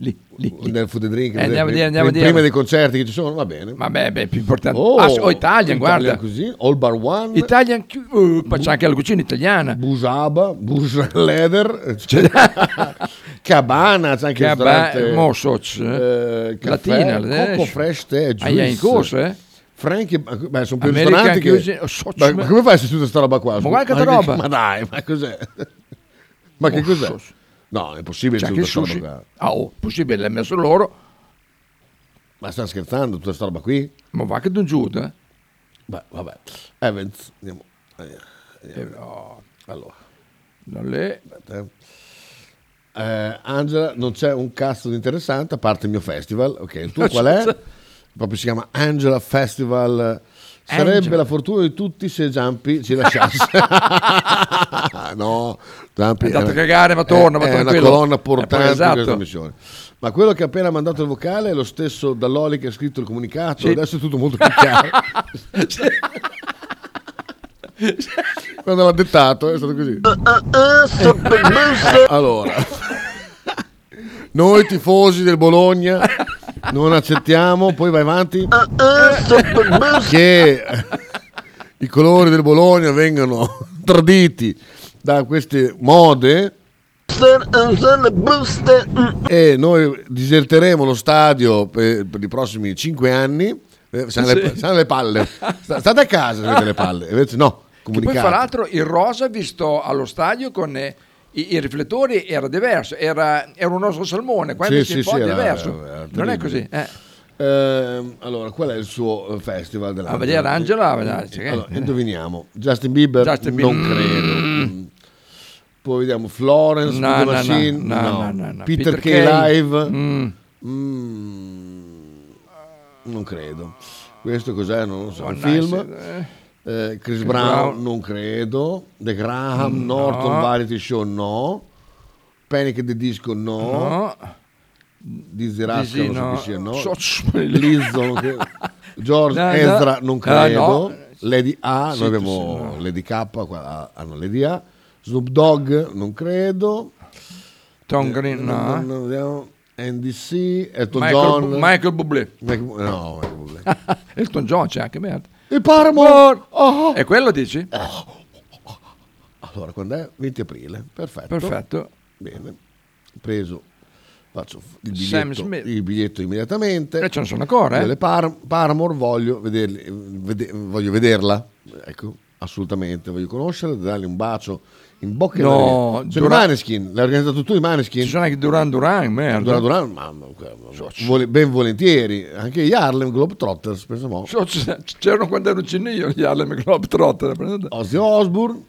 Lì, lì. lì. del food and drink, Eh, andiamo a dire, andiamo a prima dire. dei concerti che ci sono, va bene. Vabbè, beh, più importante. Oh, ah, oh, Italian, guarda. così, All Bar One, Italian, uh, poi c'è anche la cucina italiana. Busaba, Bus Leather, Cabana, c'è anche il Cabana, ristorante, Mosoc, eh, caffè, Latina, Coco eh, Fresh Tea, Ah, è in corso, eh? Frankie, beh, sono più American ristoranti che... Cuisine, oh, Ma, ma come fai se tutta sta roba qua? Ma guarda che roba. Ma dai, ma cos'è? ma che Oh, cos'è? No, è possibile anche il sta sushi. Ah, oh, possibile, l'ha messo loro. Ma stanno scherzando tutta sta roba qui? Ma va che d'un giù, eh? Beh, vabbè. Evans, andiamo. andiamo, Eh, andiamo. no. Allora. Non le... Eh. Eh, Angela, non c'è un cazzo di interessante a parte il mio festival. Ok, il tuo qual è? Proprio si chiama Angela Festival. Sarebbe Angela. la fortuna di tutti se Giampi ci lasciasse. no, Giampi È andato a cagare, ma torna, ma è una colonna Eh, portante esatto. di questa missione. Ma quello che ha appena mandato il vocale è lo stesso Dall'Oli che ha scritto il comunicato. Sì. Adesso è tutto molto più chiaro. Quando l'ha dettato è stato così. Allora, noi tifosi del Bologna non accettiamo, poi vai avanti, che i colori del Bologna vengano traditi da queste mode e noi diserteremo lo stadio per, per i prossimi cinque anni. Eh, Siamo, le, Sì. le palle. Sta- State a casa se avete le palle. Invece no, Che poi comunicate. fra l'altro il rosa visto allo stadio con eh, i, i riflettori era diverso, era, era un rosso salmone, qua Sì, invece sì, un po' sì, era- diverso. era non terribile. è così. Eh. Ehm, allora, qual è il suo eh, festival della A vedere Angela, a vedere, cioè, Allora, che- indoviniamo. Justin Bieber? Justin non Bieber. credo. Mm. Poi vediamo Florence, No, no, Machine, no, no. Peter, Peter K. Live, Mm. Mm, non credo. Questo cos'è? Non lo so. Oh, un nice, film? eh. Eh, Chris Brown, Brown. non credo. The Graham, No. Norton Variety Show, no. Panic the Disco, no. No. Dizzy Rascal, non so no. chi sia, no. Lizzo. George No, no. Ezra, non Ah, credo. no. Lady A, Sì, noi abbiamo sì, no. Lady K, qua hanno Lady A. Snoop Dogg, non credo. Tom Green, no. Vediamo. NDC, Elton Michael, John. Bu- Michael Bublé. Michael- no, Michael Bublé. Elton John c'è anche merda. Il Paramore. Oh. E quello dici? Allora, quando è? 20 aprile. Perfetto. Perfetto. Bene. Preso Faccio il biglietto, il biglietto immediatamente. Eh, ce ne sono ancora, eh? Le Par- Paramore voglio, vederli- vede- voglio vederla. Ecco, assolutamente. Voglio conoscerla, dargli un bacio in bocca No, narice. Sono i Duran- Maneskin, l'hai organizzato tu i Maneskin? Ci sono anche Duran Duran, merda. Duran Duran, ma, ma- vole- ben volentieri. Anche gli Harlem Globetrotters, pensa mo'. So- c- C'erano quando ero cinino io gli Harlem Globetrotter. prendete? Ozzy Osbourne.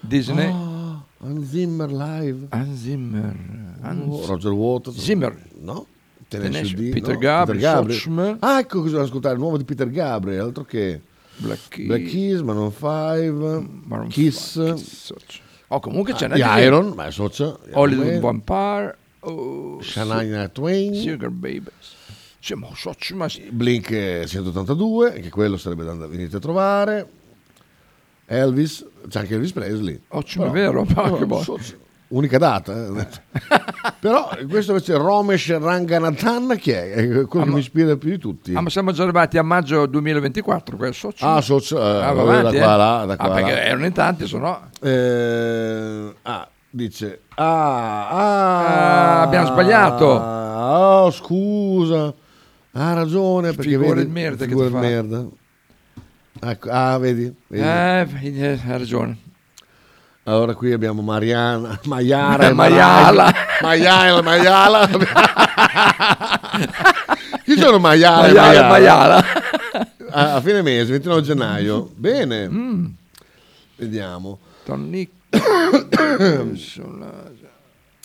Disney. Ah, Hans Zimmer live. Hans Zimmer. Hans- Oh, Roger Waters. Zimmer. No. D, Peter no? Gabriel, Peter Gabriel. Ah, ecco cosa devo ascoltare, il nuovo di Peter Gabriel, altro che Black Keys. Black Keys, Maroon 5, Kiss, Oh, comunque c'è Ah, gli Iron, ma è socia. Hollywood Vampire. Oh, Shania Twain. Sugar Babies. Sì, ma so, ci- ma Blink eh, 182, che quello sarebbe da venire a trovare. Elvis, c'è anche Elvis Presley. Ma è vero, ma che boh. Unica data. eh. Però questo invece è Romesh Ranganathan, chi è? È quello che mi ispira più di tutti. Ah, ma siamo già arrivati a maggio 2024, questo socio. Ah, socio, eh, Ah, va da avanti, qua eh? là, da qua Ah, là. perché erano in tanti, se no... Eh, ah, dice. Ah, ah, Ah, abbiamo sbagliato. Oh, scusa. Ha ragione. Perché Figura vedi, di merda che figura fa. merda. Ecco, ah, vedi. vedi. Eh, hai ragione. Allora qui abbiamo Mariana, Maiara Maiala. Maiala, Maiala. Chi sono Maiala e Maiala Maiala? A, a fine mese, 29 gennaio. Bene. Vediamo. Tony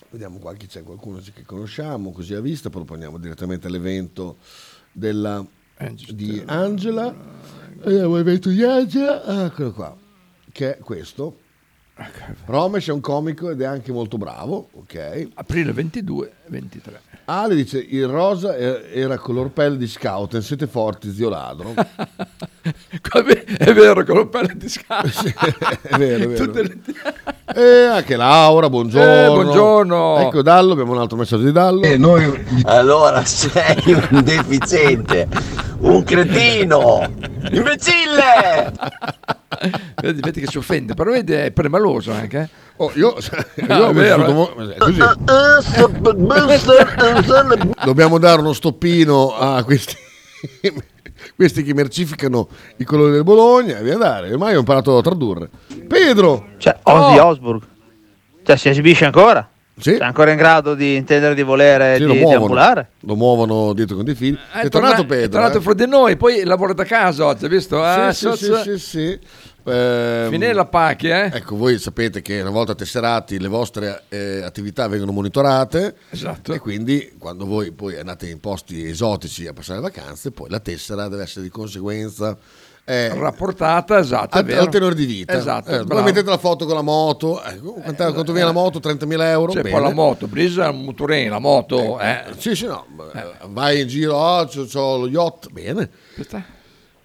Vediamo qua chi c'è qualcuno che conosciamo, così a vista, proponiamo direttamente all'evento della, di Angela. Vediamo l'evento di Angela, Ah, eccolo qua, che è questo. Romesh è un comico ed è anche molto bravo, ok. Aprile 22, 23. Ale dice, il rosa era color pelle di scout, siete forti, zio ladro. È vero, la pelle di scala. è vero, è vero. Tutte le- E anche Laura, buongiorno. Eh, buongiorno. Ecco Dallo, abbiamo un altro messaggio di Dallo. Allora sei un deficiente, un cretino, imbecille! Vedi, vedi che si offende, però vedi è premaloso anche. eh. Oh, io, io Ah, ho vissuto eh. mo- è così. Dobbiamo dare uno stoppino a questi, questi che mercificano i colori del Bologna e via dare. Ormai ho imparato a tradurre. Pedro! Cioè, Ozzy Osbourne. Cioè, si esibisce ancora? Sì. È ancora in grado di intendere di volere Sì, e lo di muovono, lo muovono dietro con dei fili. È, È, tornato torna- Pedro. È tornato eh? fra di noi, poi lavora da casa oggi, hai visto? Sì, sì, so- sì, sì, sì. Ehm, Finire la pacchia, eh? Ecco, voi sapete che una volta tesserati le vostre eh, attività vengono monitorate Esatto. e quindi quando voi poi andate in posti esotici a passare le vacanze, poi la tessera deve essere di conseguenza eh, Rapportata, esatto, al, al tenore di vita. Esatto, Eh, poi mettete la foto con la moto, ecco, quanto, quanto viene la moto? 30.000 euro? Cioè, Bene. poi la moto, Brisa è un motorin, la moto, eh. Sì, sì, no, vai in giro, oh, c'ho, c'ho lo yacht, bene. Aspetta.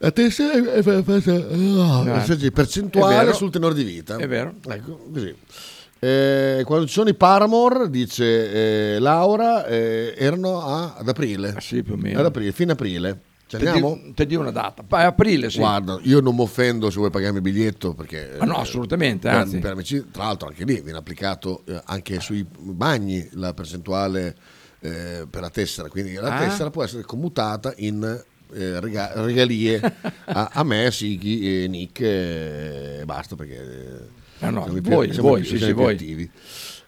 La tessera è, è- è- è- Eh. senso, È percentuale sul tenore di vita. È vero. Ecco, così. Eh, quando ci sono i Paramore, dice eh, Laura, eh, erano a- ad aprile. sì, più o meno. Ad aprile, fine aprile. Ci Ti andiamo? di- Ti dico una data. Poi aprile, sì. Guarda, io non mi offendo se vuoi pagarmi il biglietto perché... Ah, no, eh, assolutamente, per- anzi. per amici- tra l'altro anche lì viene applicato eh, anche sui bagni la percentuale eh, per la tessera, quindi la Ah. tessera può essere commutata in eh, rega- regalie a, a me, Sighi Nick e basta perché... eh, Ah, no, siamo voi, siamo voi, sì, sì, più voi.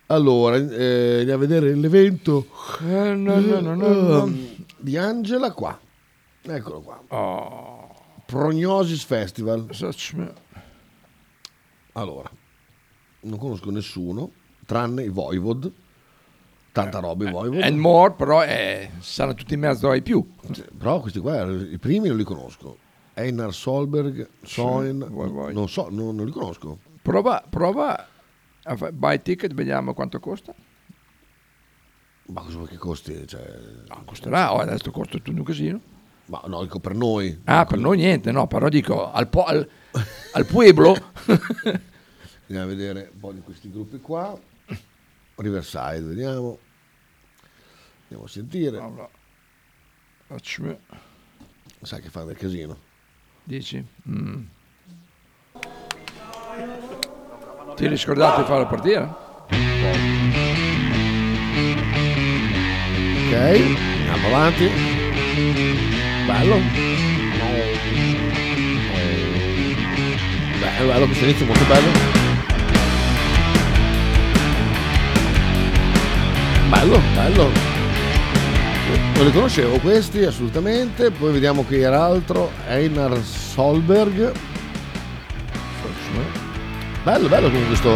Allora, eh, andiamo a vedere l'evento Eh, no, no, no, no, no. eh, di Angela qua. Eccolo qua. Oh. Prognosis Festival. Allora, non conosco nessuno, tranne i Voivod. Tanta roba i Voivod. And more, però eh, saranno tutti in mezzo ai più. Però questi qua, i primi non li conosco. Einar Solberg, Soin, non so, non, non li conosco. Prova, prova buy ticket, vediamo quanto costa. Ma cosa vuoi che costi? Cioè... No, costerà, oh, adesso costa tutto un casino. Ma no, dico per noi. Ah, per noi niente, no, però dico al, po- al, al pueblo. Andiamo a vedere un po' di questi gruppi qua. Riverside, vediamo. Andiamo a sentire. Sai che fa del casino. Dici? Mm. Ti eri scordato di fare la partita? Ok, andiamo avanti. Bello. Bello, bello, questo inizio molto bello. Bello, bello. Non li conoscevo questi assolutamente. Poi vediamo qui era altro. Einar Solberg. Bello, bello con questo.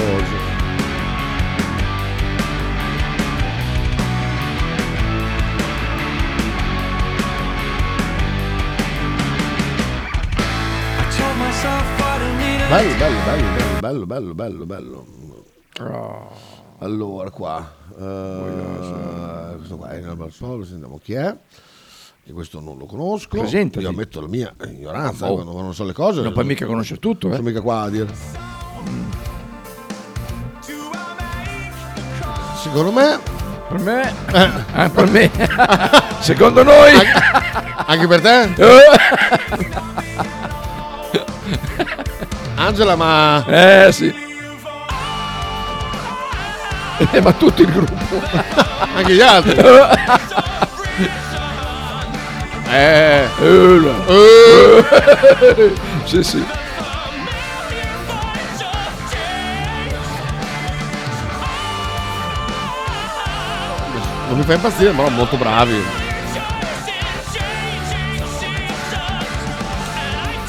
Bello, bello, bello, bello, bello, bello, bello, bello. Allora, qua. Eh, questo qua è Einar Solberg, sentiamo chi è. Che questo non lo conosco. Presentati. Io ammetto la mia ignoranza boh. quando non so le cose. Non puoi mica conoscere tutto, eh. Sono mica qua a dire. Secondo me. Per me. Ah, per me. Secondo noi. Anche per te? Angela, ma. Eh sì. Eh, ma tutto il gruppo. Anche gli altri. Eh. Eh. Sì, sì. Non mi fa impazzire, ma molto bravi.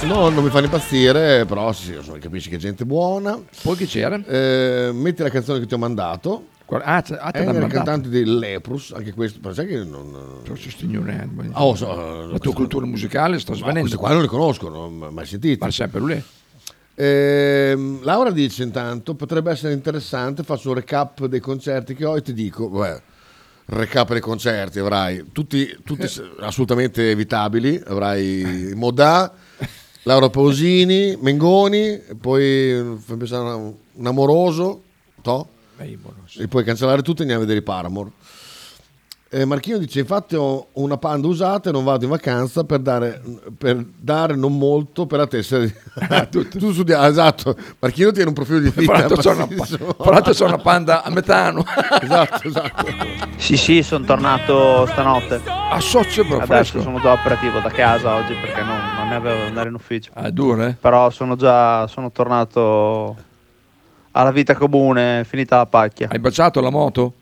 No, non mi fanno impazzire, però sì, insomma, capisci che è gente buona. Poi chi c'era? Eh, metti la canzone che ti ho mandato. Ah, t- ah, è il cantante di Leprus, anche questo, ma sai che non... Ah, Oh, so, la tua cultura musicale sta svanendo. questi qua non li conosco, non ho mai sentiti. Ma sempre lui. Ehm, Laura dice intanto potrebbe essere interessante, faccio un recap dei concerti che ho e ti dico, vabbè, recap dei concerti avrai tutti, tutti assolutamente evitabili, avrai Modà, Laura Pausini, Mengoni, poi fammi pensare un, un amoroso, to? e puoi cancellare tutto e andiamo a vedere i Paramore. Eh, Marchino dice: Infatti, ho una panda usata e non vado in vacanza per dare, per dare non molto per la tessera. Di... tu, studi- ah, esatto. Marchino tiene un profilo di vita. l'altro c'ho una, una panda a metano. esatto, esatto. Sì, sì, sono tornato stanotte. A socio bro, Adesso sono già operativo da casa oggi perché non, non ne avevo da andare in ufficio. Ah, duro, eh? Però sono già sono tornato alla vita comune, finita la pacchia. Hai baciato la moto?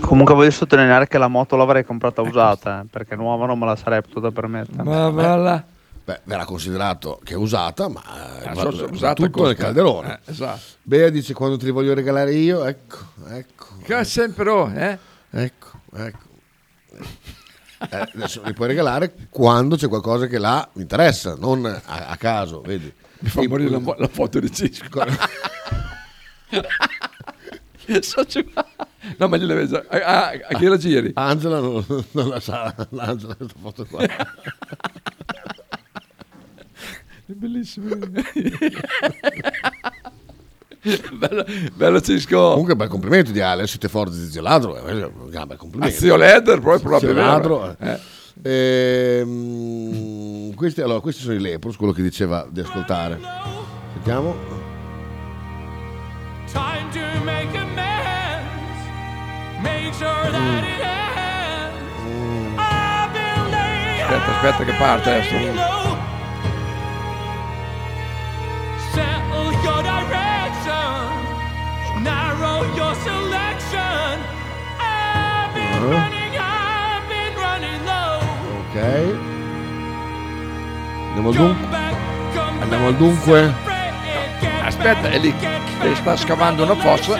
Comunque voglio sottolineare che la moto l'avrei comprata usata, eh, perché nuova non me la sarei potuta permettere. Ma va là. Beh, verrà considerato che è usata, ma eh, so- so- va usata tutto nel calderone. Eh, esatto. Bea dice: Quando te li voglio regalare io, ecco, ecco. Che sempre, oh, eh? Ecco, ecco. Eh, adesso li puoi regalare quando c'è qualcosa che là mi interessa, non a, a caso, vedi. Mi fa morire la, la foto di Cisco. No, ma gliela vedo già. Ah, a chi la giri? Angela non, non la sa, l'Angela questa foto qua. È bellissimo. bello, bello Cisco. Comunque bel complimento di Ale, siete forti di zio Ladro, eh, un gran bel complimento. A zio Leder, poi proprio Zio. Ladro, eh. Eh. Ehm, questi, allora, questi sono i Lepros, quello che diceva di ascoltare. Sentiamo. Time to make amends. Make sure that it ends. I've been laying Aspetta, aspetta che parte adesso. Settle your direction. Narrow your selection. I've been Uh-huh. running, I've been running low. Ok. Andiamo dunque. Andiamo dunque. Aspetta, è lì che sta scavando una fossa.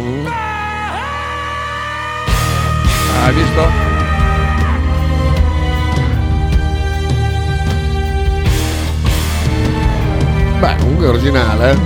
Mm. Ah, Hai visto? Beh, comunque è originale,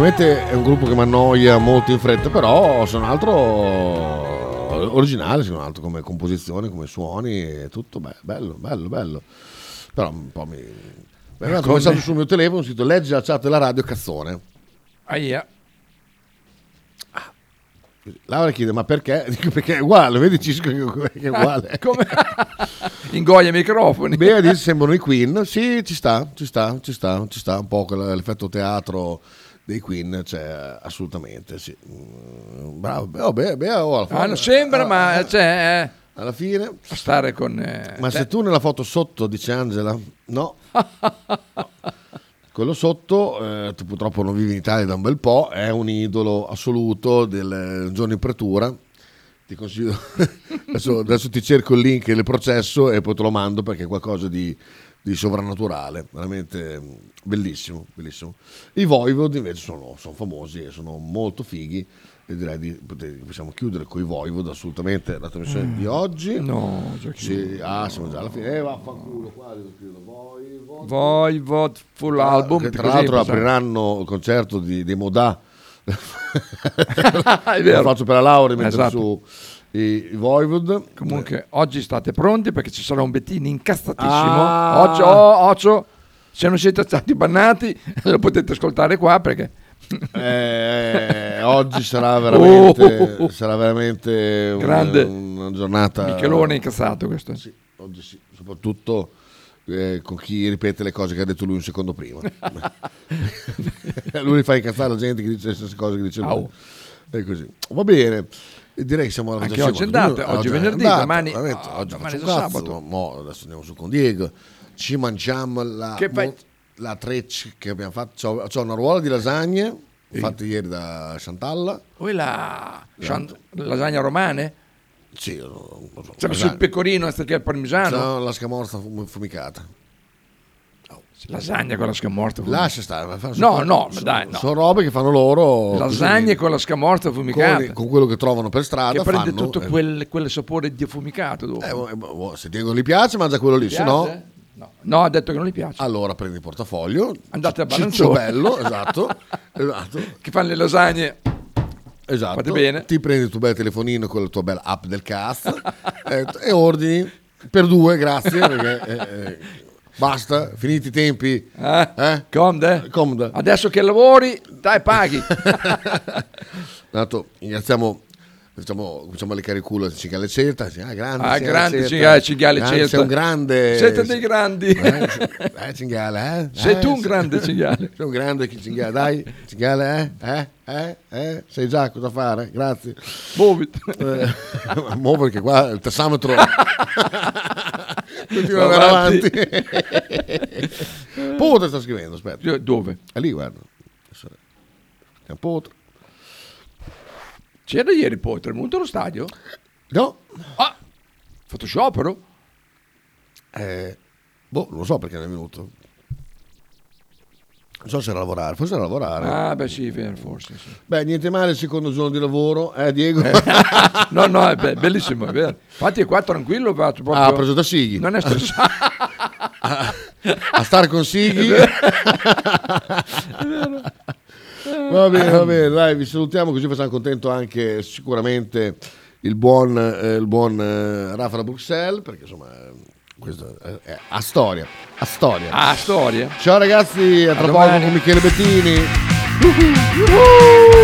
Probabilmente è un gruppo che mi annoia molto in fretta, però sono altro originale, sono altro come composizione, come suoni, tutto beh, bello, bello, bello. Però un po' mi... Arrivato un Come? messaggio sul mio telefono, scritto leggi la chat della radio cazzone. Aia. Laura chiede ma perché? Dico perché è uguale, vedi Cisco che è uguale. Come? Ingoia i microfoni. Dice sembrano i Queen, sì ci sta, ci sta, ci sta, ci sta un po' l'effetto teatro dei Queen, cioè assolutamente sì. Mm, Bravo, Bea, Bea, Bea, oh, alla fine- Ah, non sembra, ma cioè, eh, alla fine stare con... eh, Ma te- se tu nella foto sotto, dice Angela, no. Quello sotto, eh, tu purtroppo non vivi in Italia da un bel po', è un idolo assoluto del eh, giorno in pretura. Ti consiglio, adesso, adesso ti cerco il link del processo e poi te lo mando perché è qualcosa di, di sovrannaturale, veramente mm, bellissimo, bellissimo. I Voivod invece sono, sono famosi e sono molto fighi e direi di possiamo chiudere con i Voivod assolutamente la trasmissione Mm. di oggi. No, già Sì, ah, siamo già alla fine. Eh, vaffanculo, qua devo chiudere. Voivod. Voivod full album. Che tra l'altro apriranno il concerto di, dei Modà. Lo faccio per la laurea mettere Esatto. su i, Voivod. Comunque, oggi state pronti perché ci sarà un Bettini incazzatissimo. Ah. Occhio, oh, occhio. Se non siete stati bannati, lo potete ascoltare qua perché... Eh, oggi sarà veramente, Oh. sarà veramente una, Grande. una giornata. Michelone incazzato questo. Sì, oggi sì, soprattutto eh, con chi ripete le cose che ha detto lui un secondo prima. lui fa incazzare la gente che dice le stesse cose che dice lui. Au. E così. Va bene. Direi che siamo alla Anche oggi è andata, oggi è venerdì, andata, domani- oh, oggi domani è sabato. mo adesso andiamo su con Diego. Ci mangiamo la, Che fai? la treccia che abbiamo fatto. C'ho, c'ho una ruola di lasagne fatte ieri da Chantalla. Poi la Chan- lasagna romane? Sì, non so. Il pecorino anziché il parmigiano? No, la scamorza fum- fumicata. Lasagna con la scamorza Lascia stare. No, sono- no, ma sono- dai, no. Sono robe che fanno loro. Lasagne così, con la scamorza fumicata. con, con quello che trovano per strada. che prende fanno, tutto eh, quel, quel sapore di affumicato eh, boh, boh, se Diego gli piace, mangia quello lì, se no. No. No, ha detto che non gli piace. Allora prendi il portafoglio. Andate a Balanzone. bello, esatto. esatto. Che fanno le lasagne. Esatto. Fate bene. Ti prendi il tuo bel telefonino con la tua bella app del cast e, e ordini per due, grazie. perché, eh, eh, basta, finiti i tempi. Eh? Eh? Comode? Comoda. Adesso che lavori, dai, paghi. Tanto ringraziamo. Facciamo, facciamo le cariculo a Cinghiale Celta. sì, Ah, grande, Ah, grande. Cinghiale- Cinghiale Celta. Sei un grande. Siete dei grandi. Eh, Cinghiale, eh? Sei tu un grande cinghiale. Sei un grande Cinghiale, dai. Cinghiale, eh? Eh? Eh? Eh? Sai già cosa fare? Grazie. Muoviti. Eh, mo perché qua il tassametro continua ad avanti. avanti. Potre sta scrivendo, aspetta. Dove? È lì, guarda. Potre. C'era ieri poi, è venuto allo stadio? No. Ah, fatto sciopero? Eh, boh, non lo so perché non è venuto. Non so se era a lavorare, forse era a lavorare. Ah, beh sì, forse sì. Beh, niente male il secondo giorno di lavoro, eh Diego? no, no, è be- bellissimo, è vero. Infatti è qua tranquillo, proprio... Ah, ha preso da Sighi. Non è stressato. a stare con Sighi. Va bene, va bene, dai, vi salutiamo così facciamo contento anche sicuramente il buon, eh, il buon eh, Rafa da Bruxelles, perché insomma eh, questo è, è a storia, a storia. Ah, storia. Ciao ragazzi, a tra poco con Michele Bettini. Lost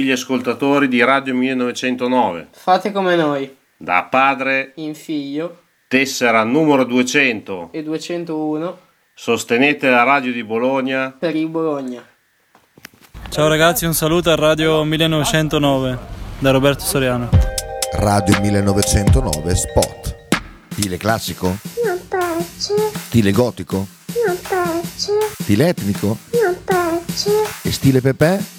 tutti gli ascoltatori di Radio 1909, Fate come noi, da padre in figlio tessera numero 200, e 201 sostenete la radio di Bologna. per il Bologna. Ciao ragazzi, un saluto a Radio 1909 da Roberto Soriano. Radio 1909 Spot. Stile classico? Non piace, Stile gotico? non piace, Stile etnico? non piace. E stile Pepe?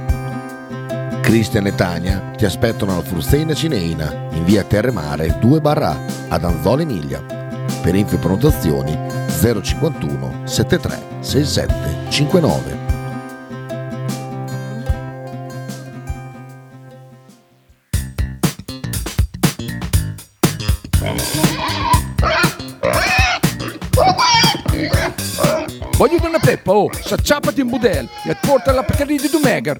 Cristian e Tania ti aspettano alla Fruzeina Cineina in via Terremare 2 barra ad Anzola Emilia. Per info e prenotazioni 051 73 67 59. Voglio una peppa, oh, s'acciappati in budel e porta la Pcarì di Dumegar.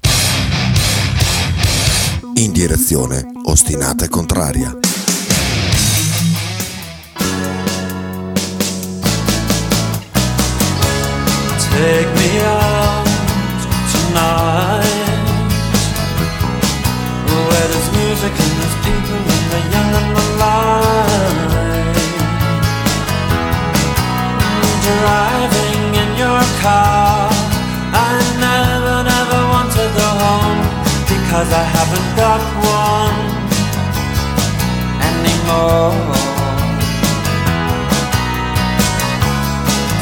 In direzione ostinata e contraria.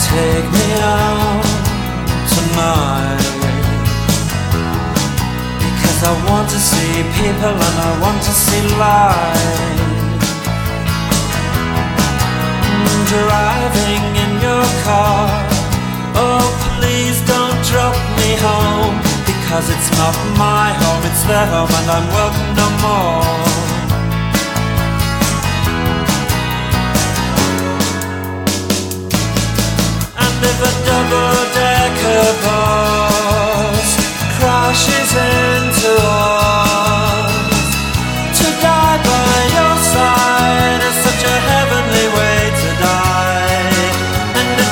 Take me out tonight Because I want to see people and I want to see life Driving in your car. Oh please don't drop me home. Because it's not my home, it's their home and I'm welcome no more If double-decker bus crashes into us, to die by your side is such a heavenly way to die. And if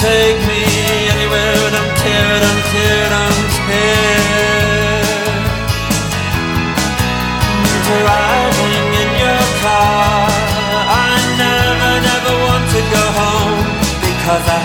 Take me anywhere and I'm teared, I'm teared, I'm teared. Driving in your car, I never, never want to go home because I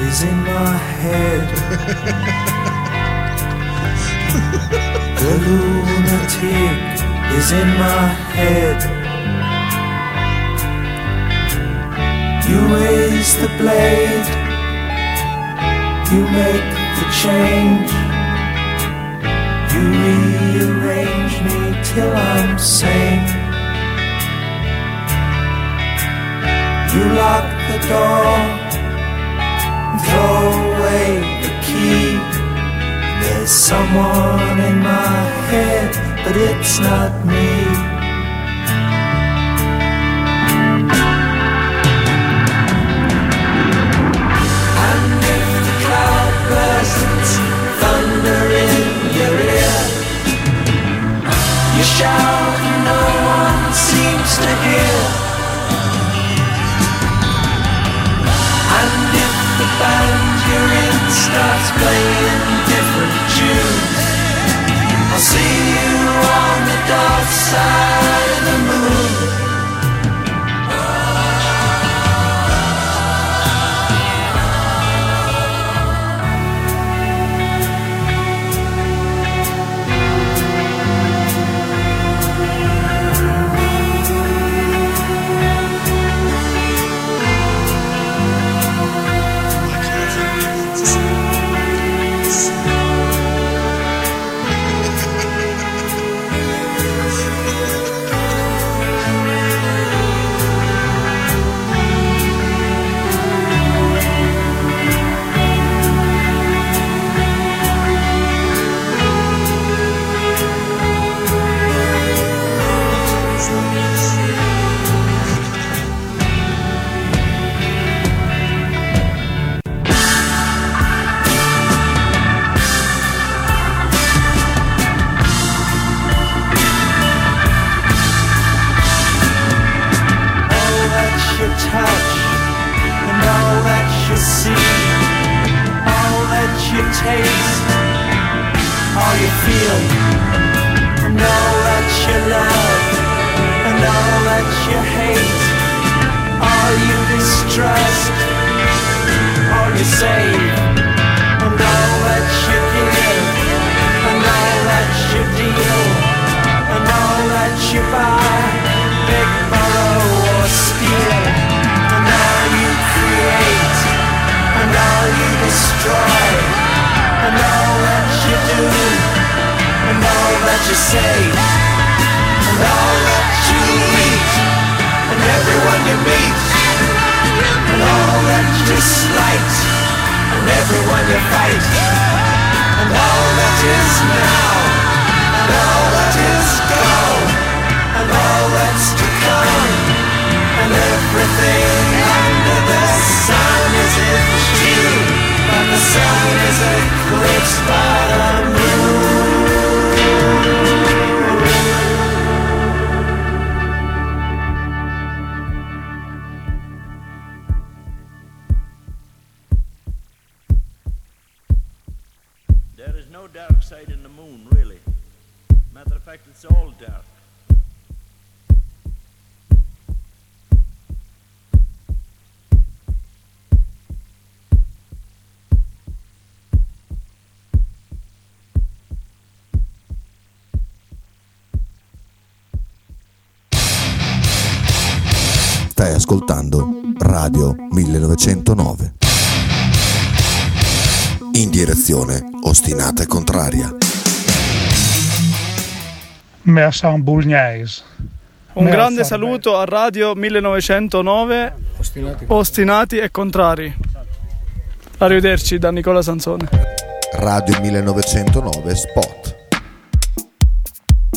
is in my head. the lunatic is in my head. You raise the blade, you make the change. You rearrange me till I'm sane. You lock the door, throw away the key. There's someone in my head, but it's not me. And if the cloud bursts, thunder in your ear, you shout, no one seems to hear. Band you're in starts playing different tunes, I'll see you on the dark side of the see, all that you taste, all you feel, and all that you love and all that you hate, all you distrust, all you save, and all that you give, and all that you deal, and all that you buy, big borrow or steal, destroy, and all that you do, and all that you say, and all that you eat, and everyone you meet, and all that you slight, and everyone you fight, and all that is now, and all that is gone, and all that's to come, and everything under the sun is in but the sun is a quick spot on There is no dark side in the moon, really. Matter of fact, it's all dark. Stai ascoltando Radio 1909. In direzione ostinata e contraria. Me San Bulgnais. Un grande saluto a Radio 1909, ostinati, e contrari. Arrivederci da Nicola Sansone. Radio 1909 Spot.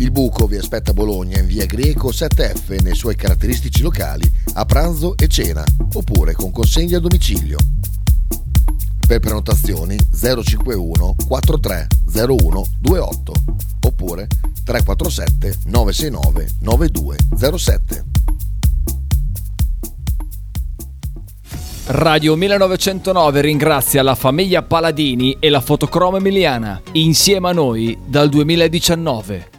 Il buco vi aspetta a Bologna in via Greco 7F nei suoi caratteristici locali a pranzo e cena, oppure con consegna a domicilio. Per prenotazioni 051 4301 28 oppure 347 969 9207. Radio 1909 ringrazia la famiglia Paladini e la fotocromo emiliana, insieme a noi dal 2019.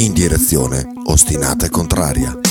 In direzione ostinata e contraria.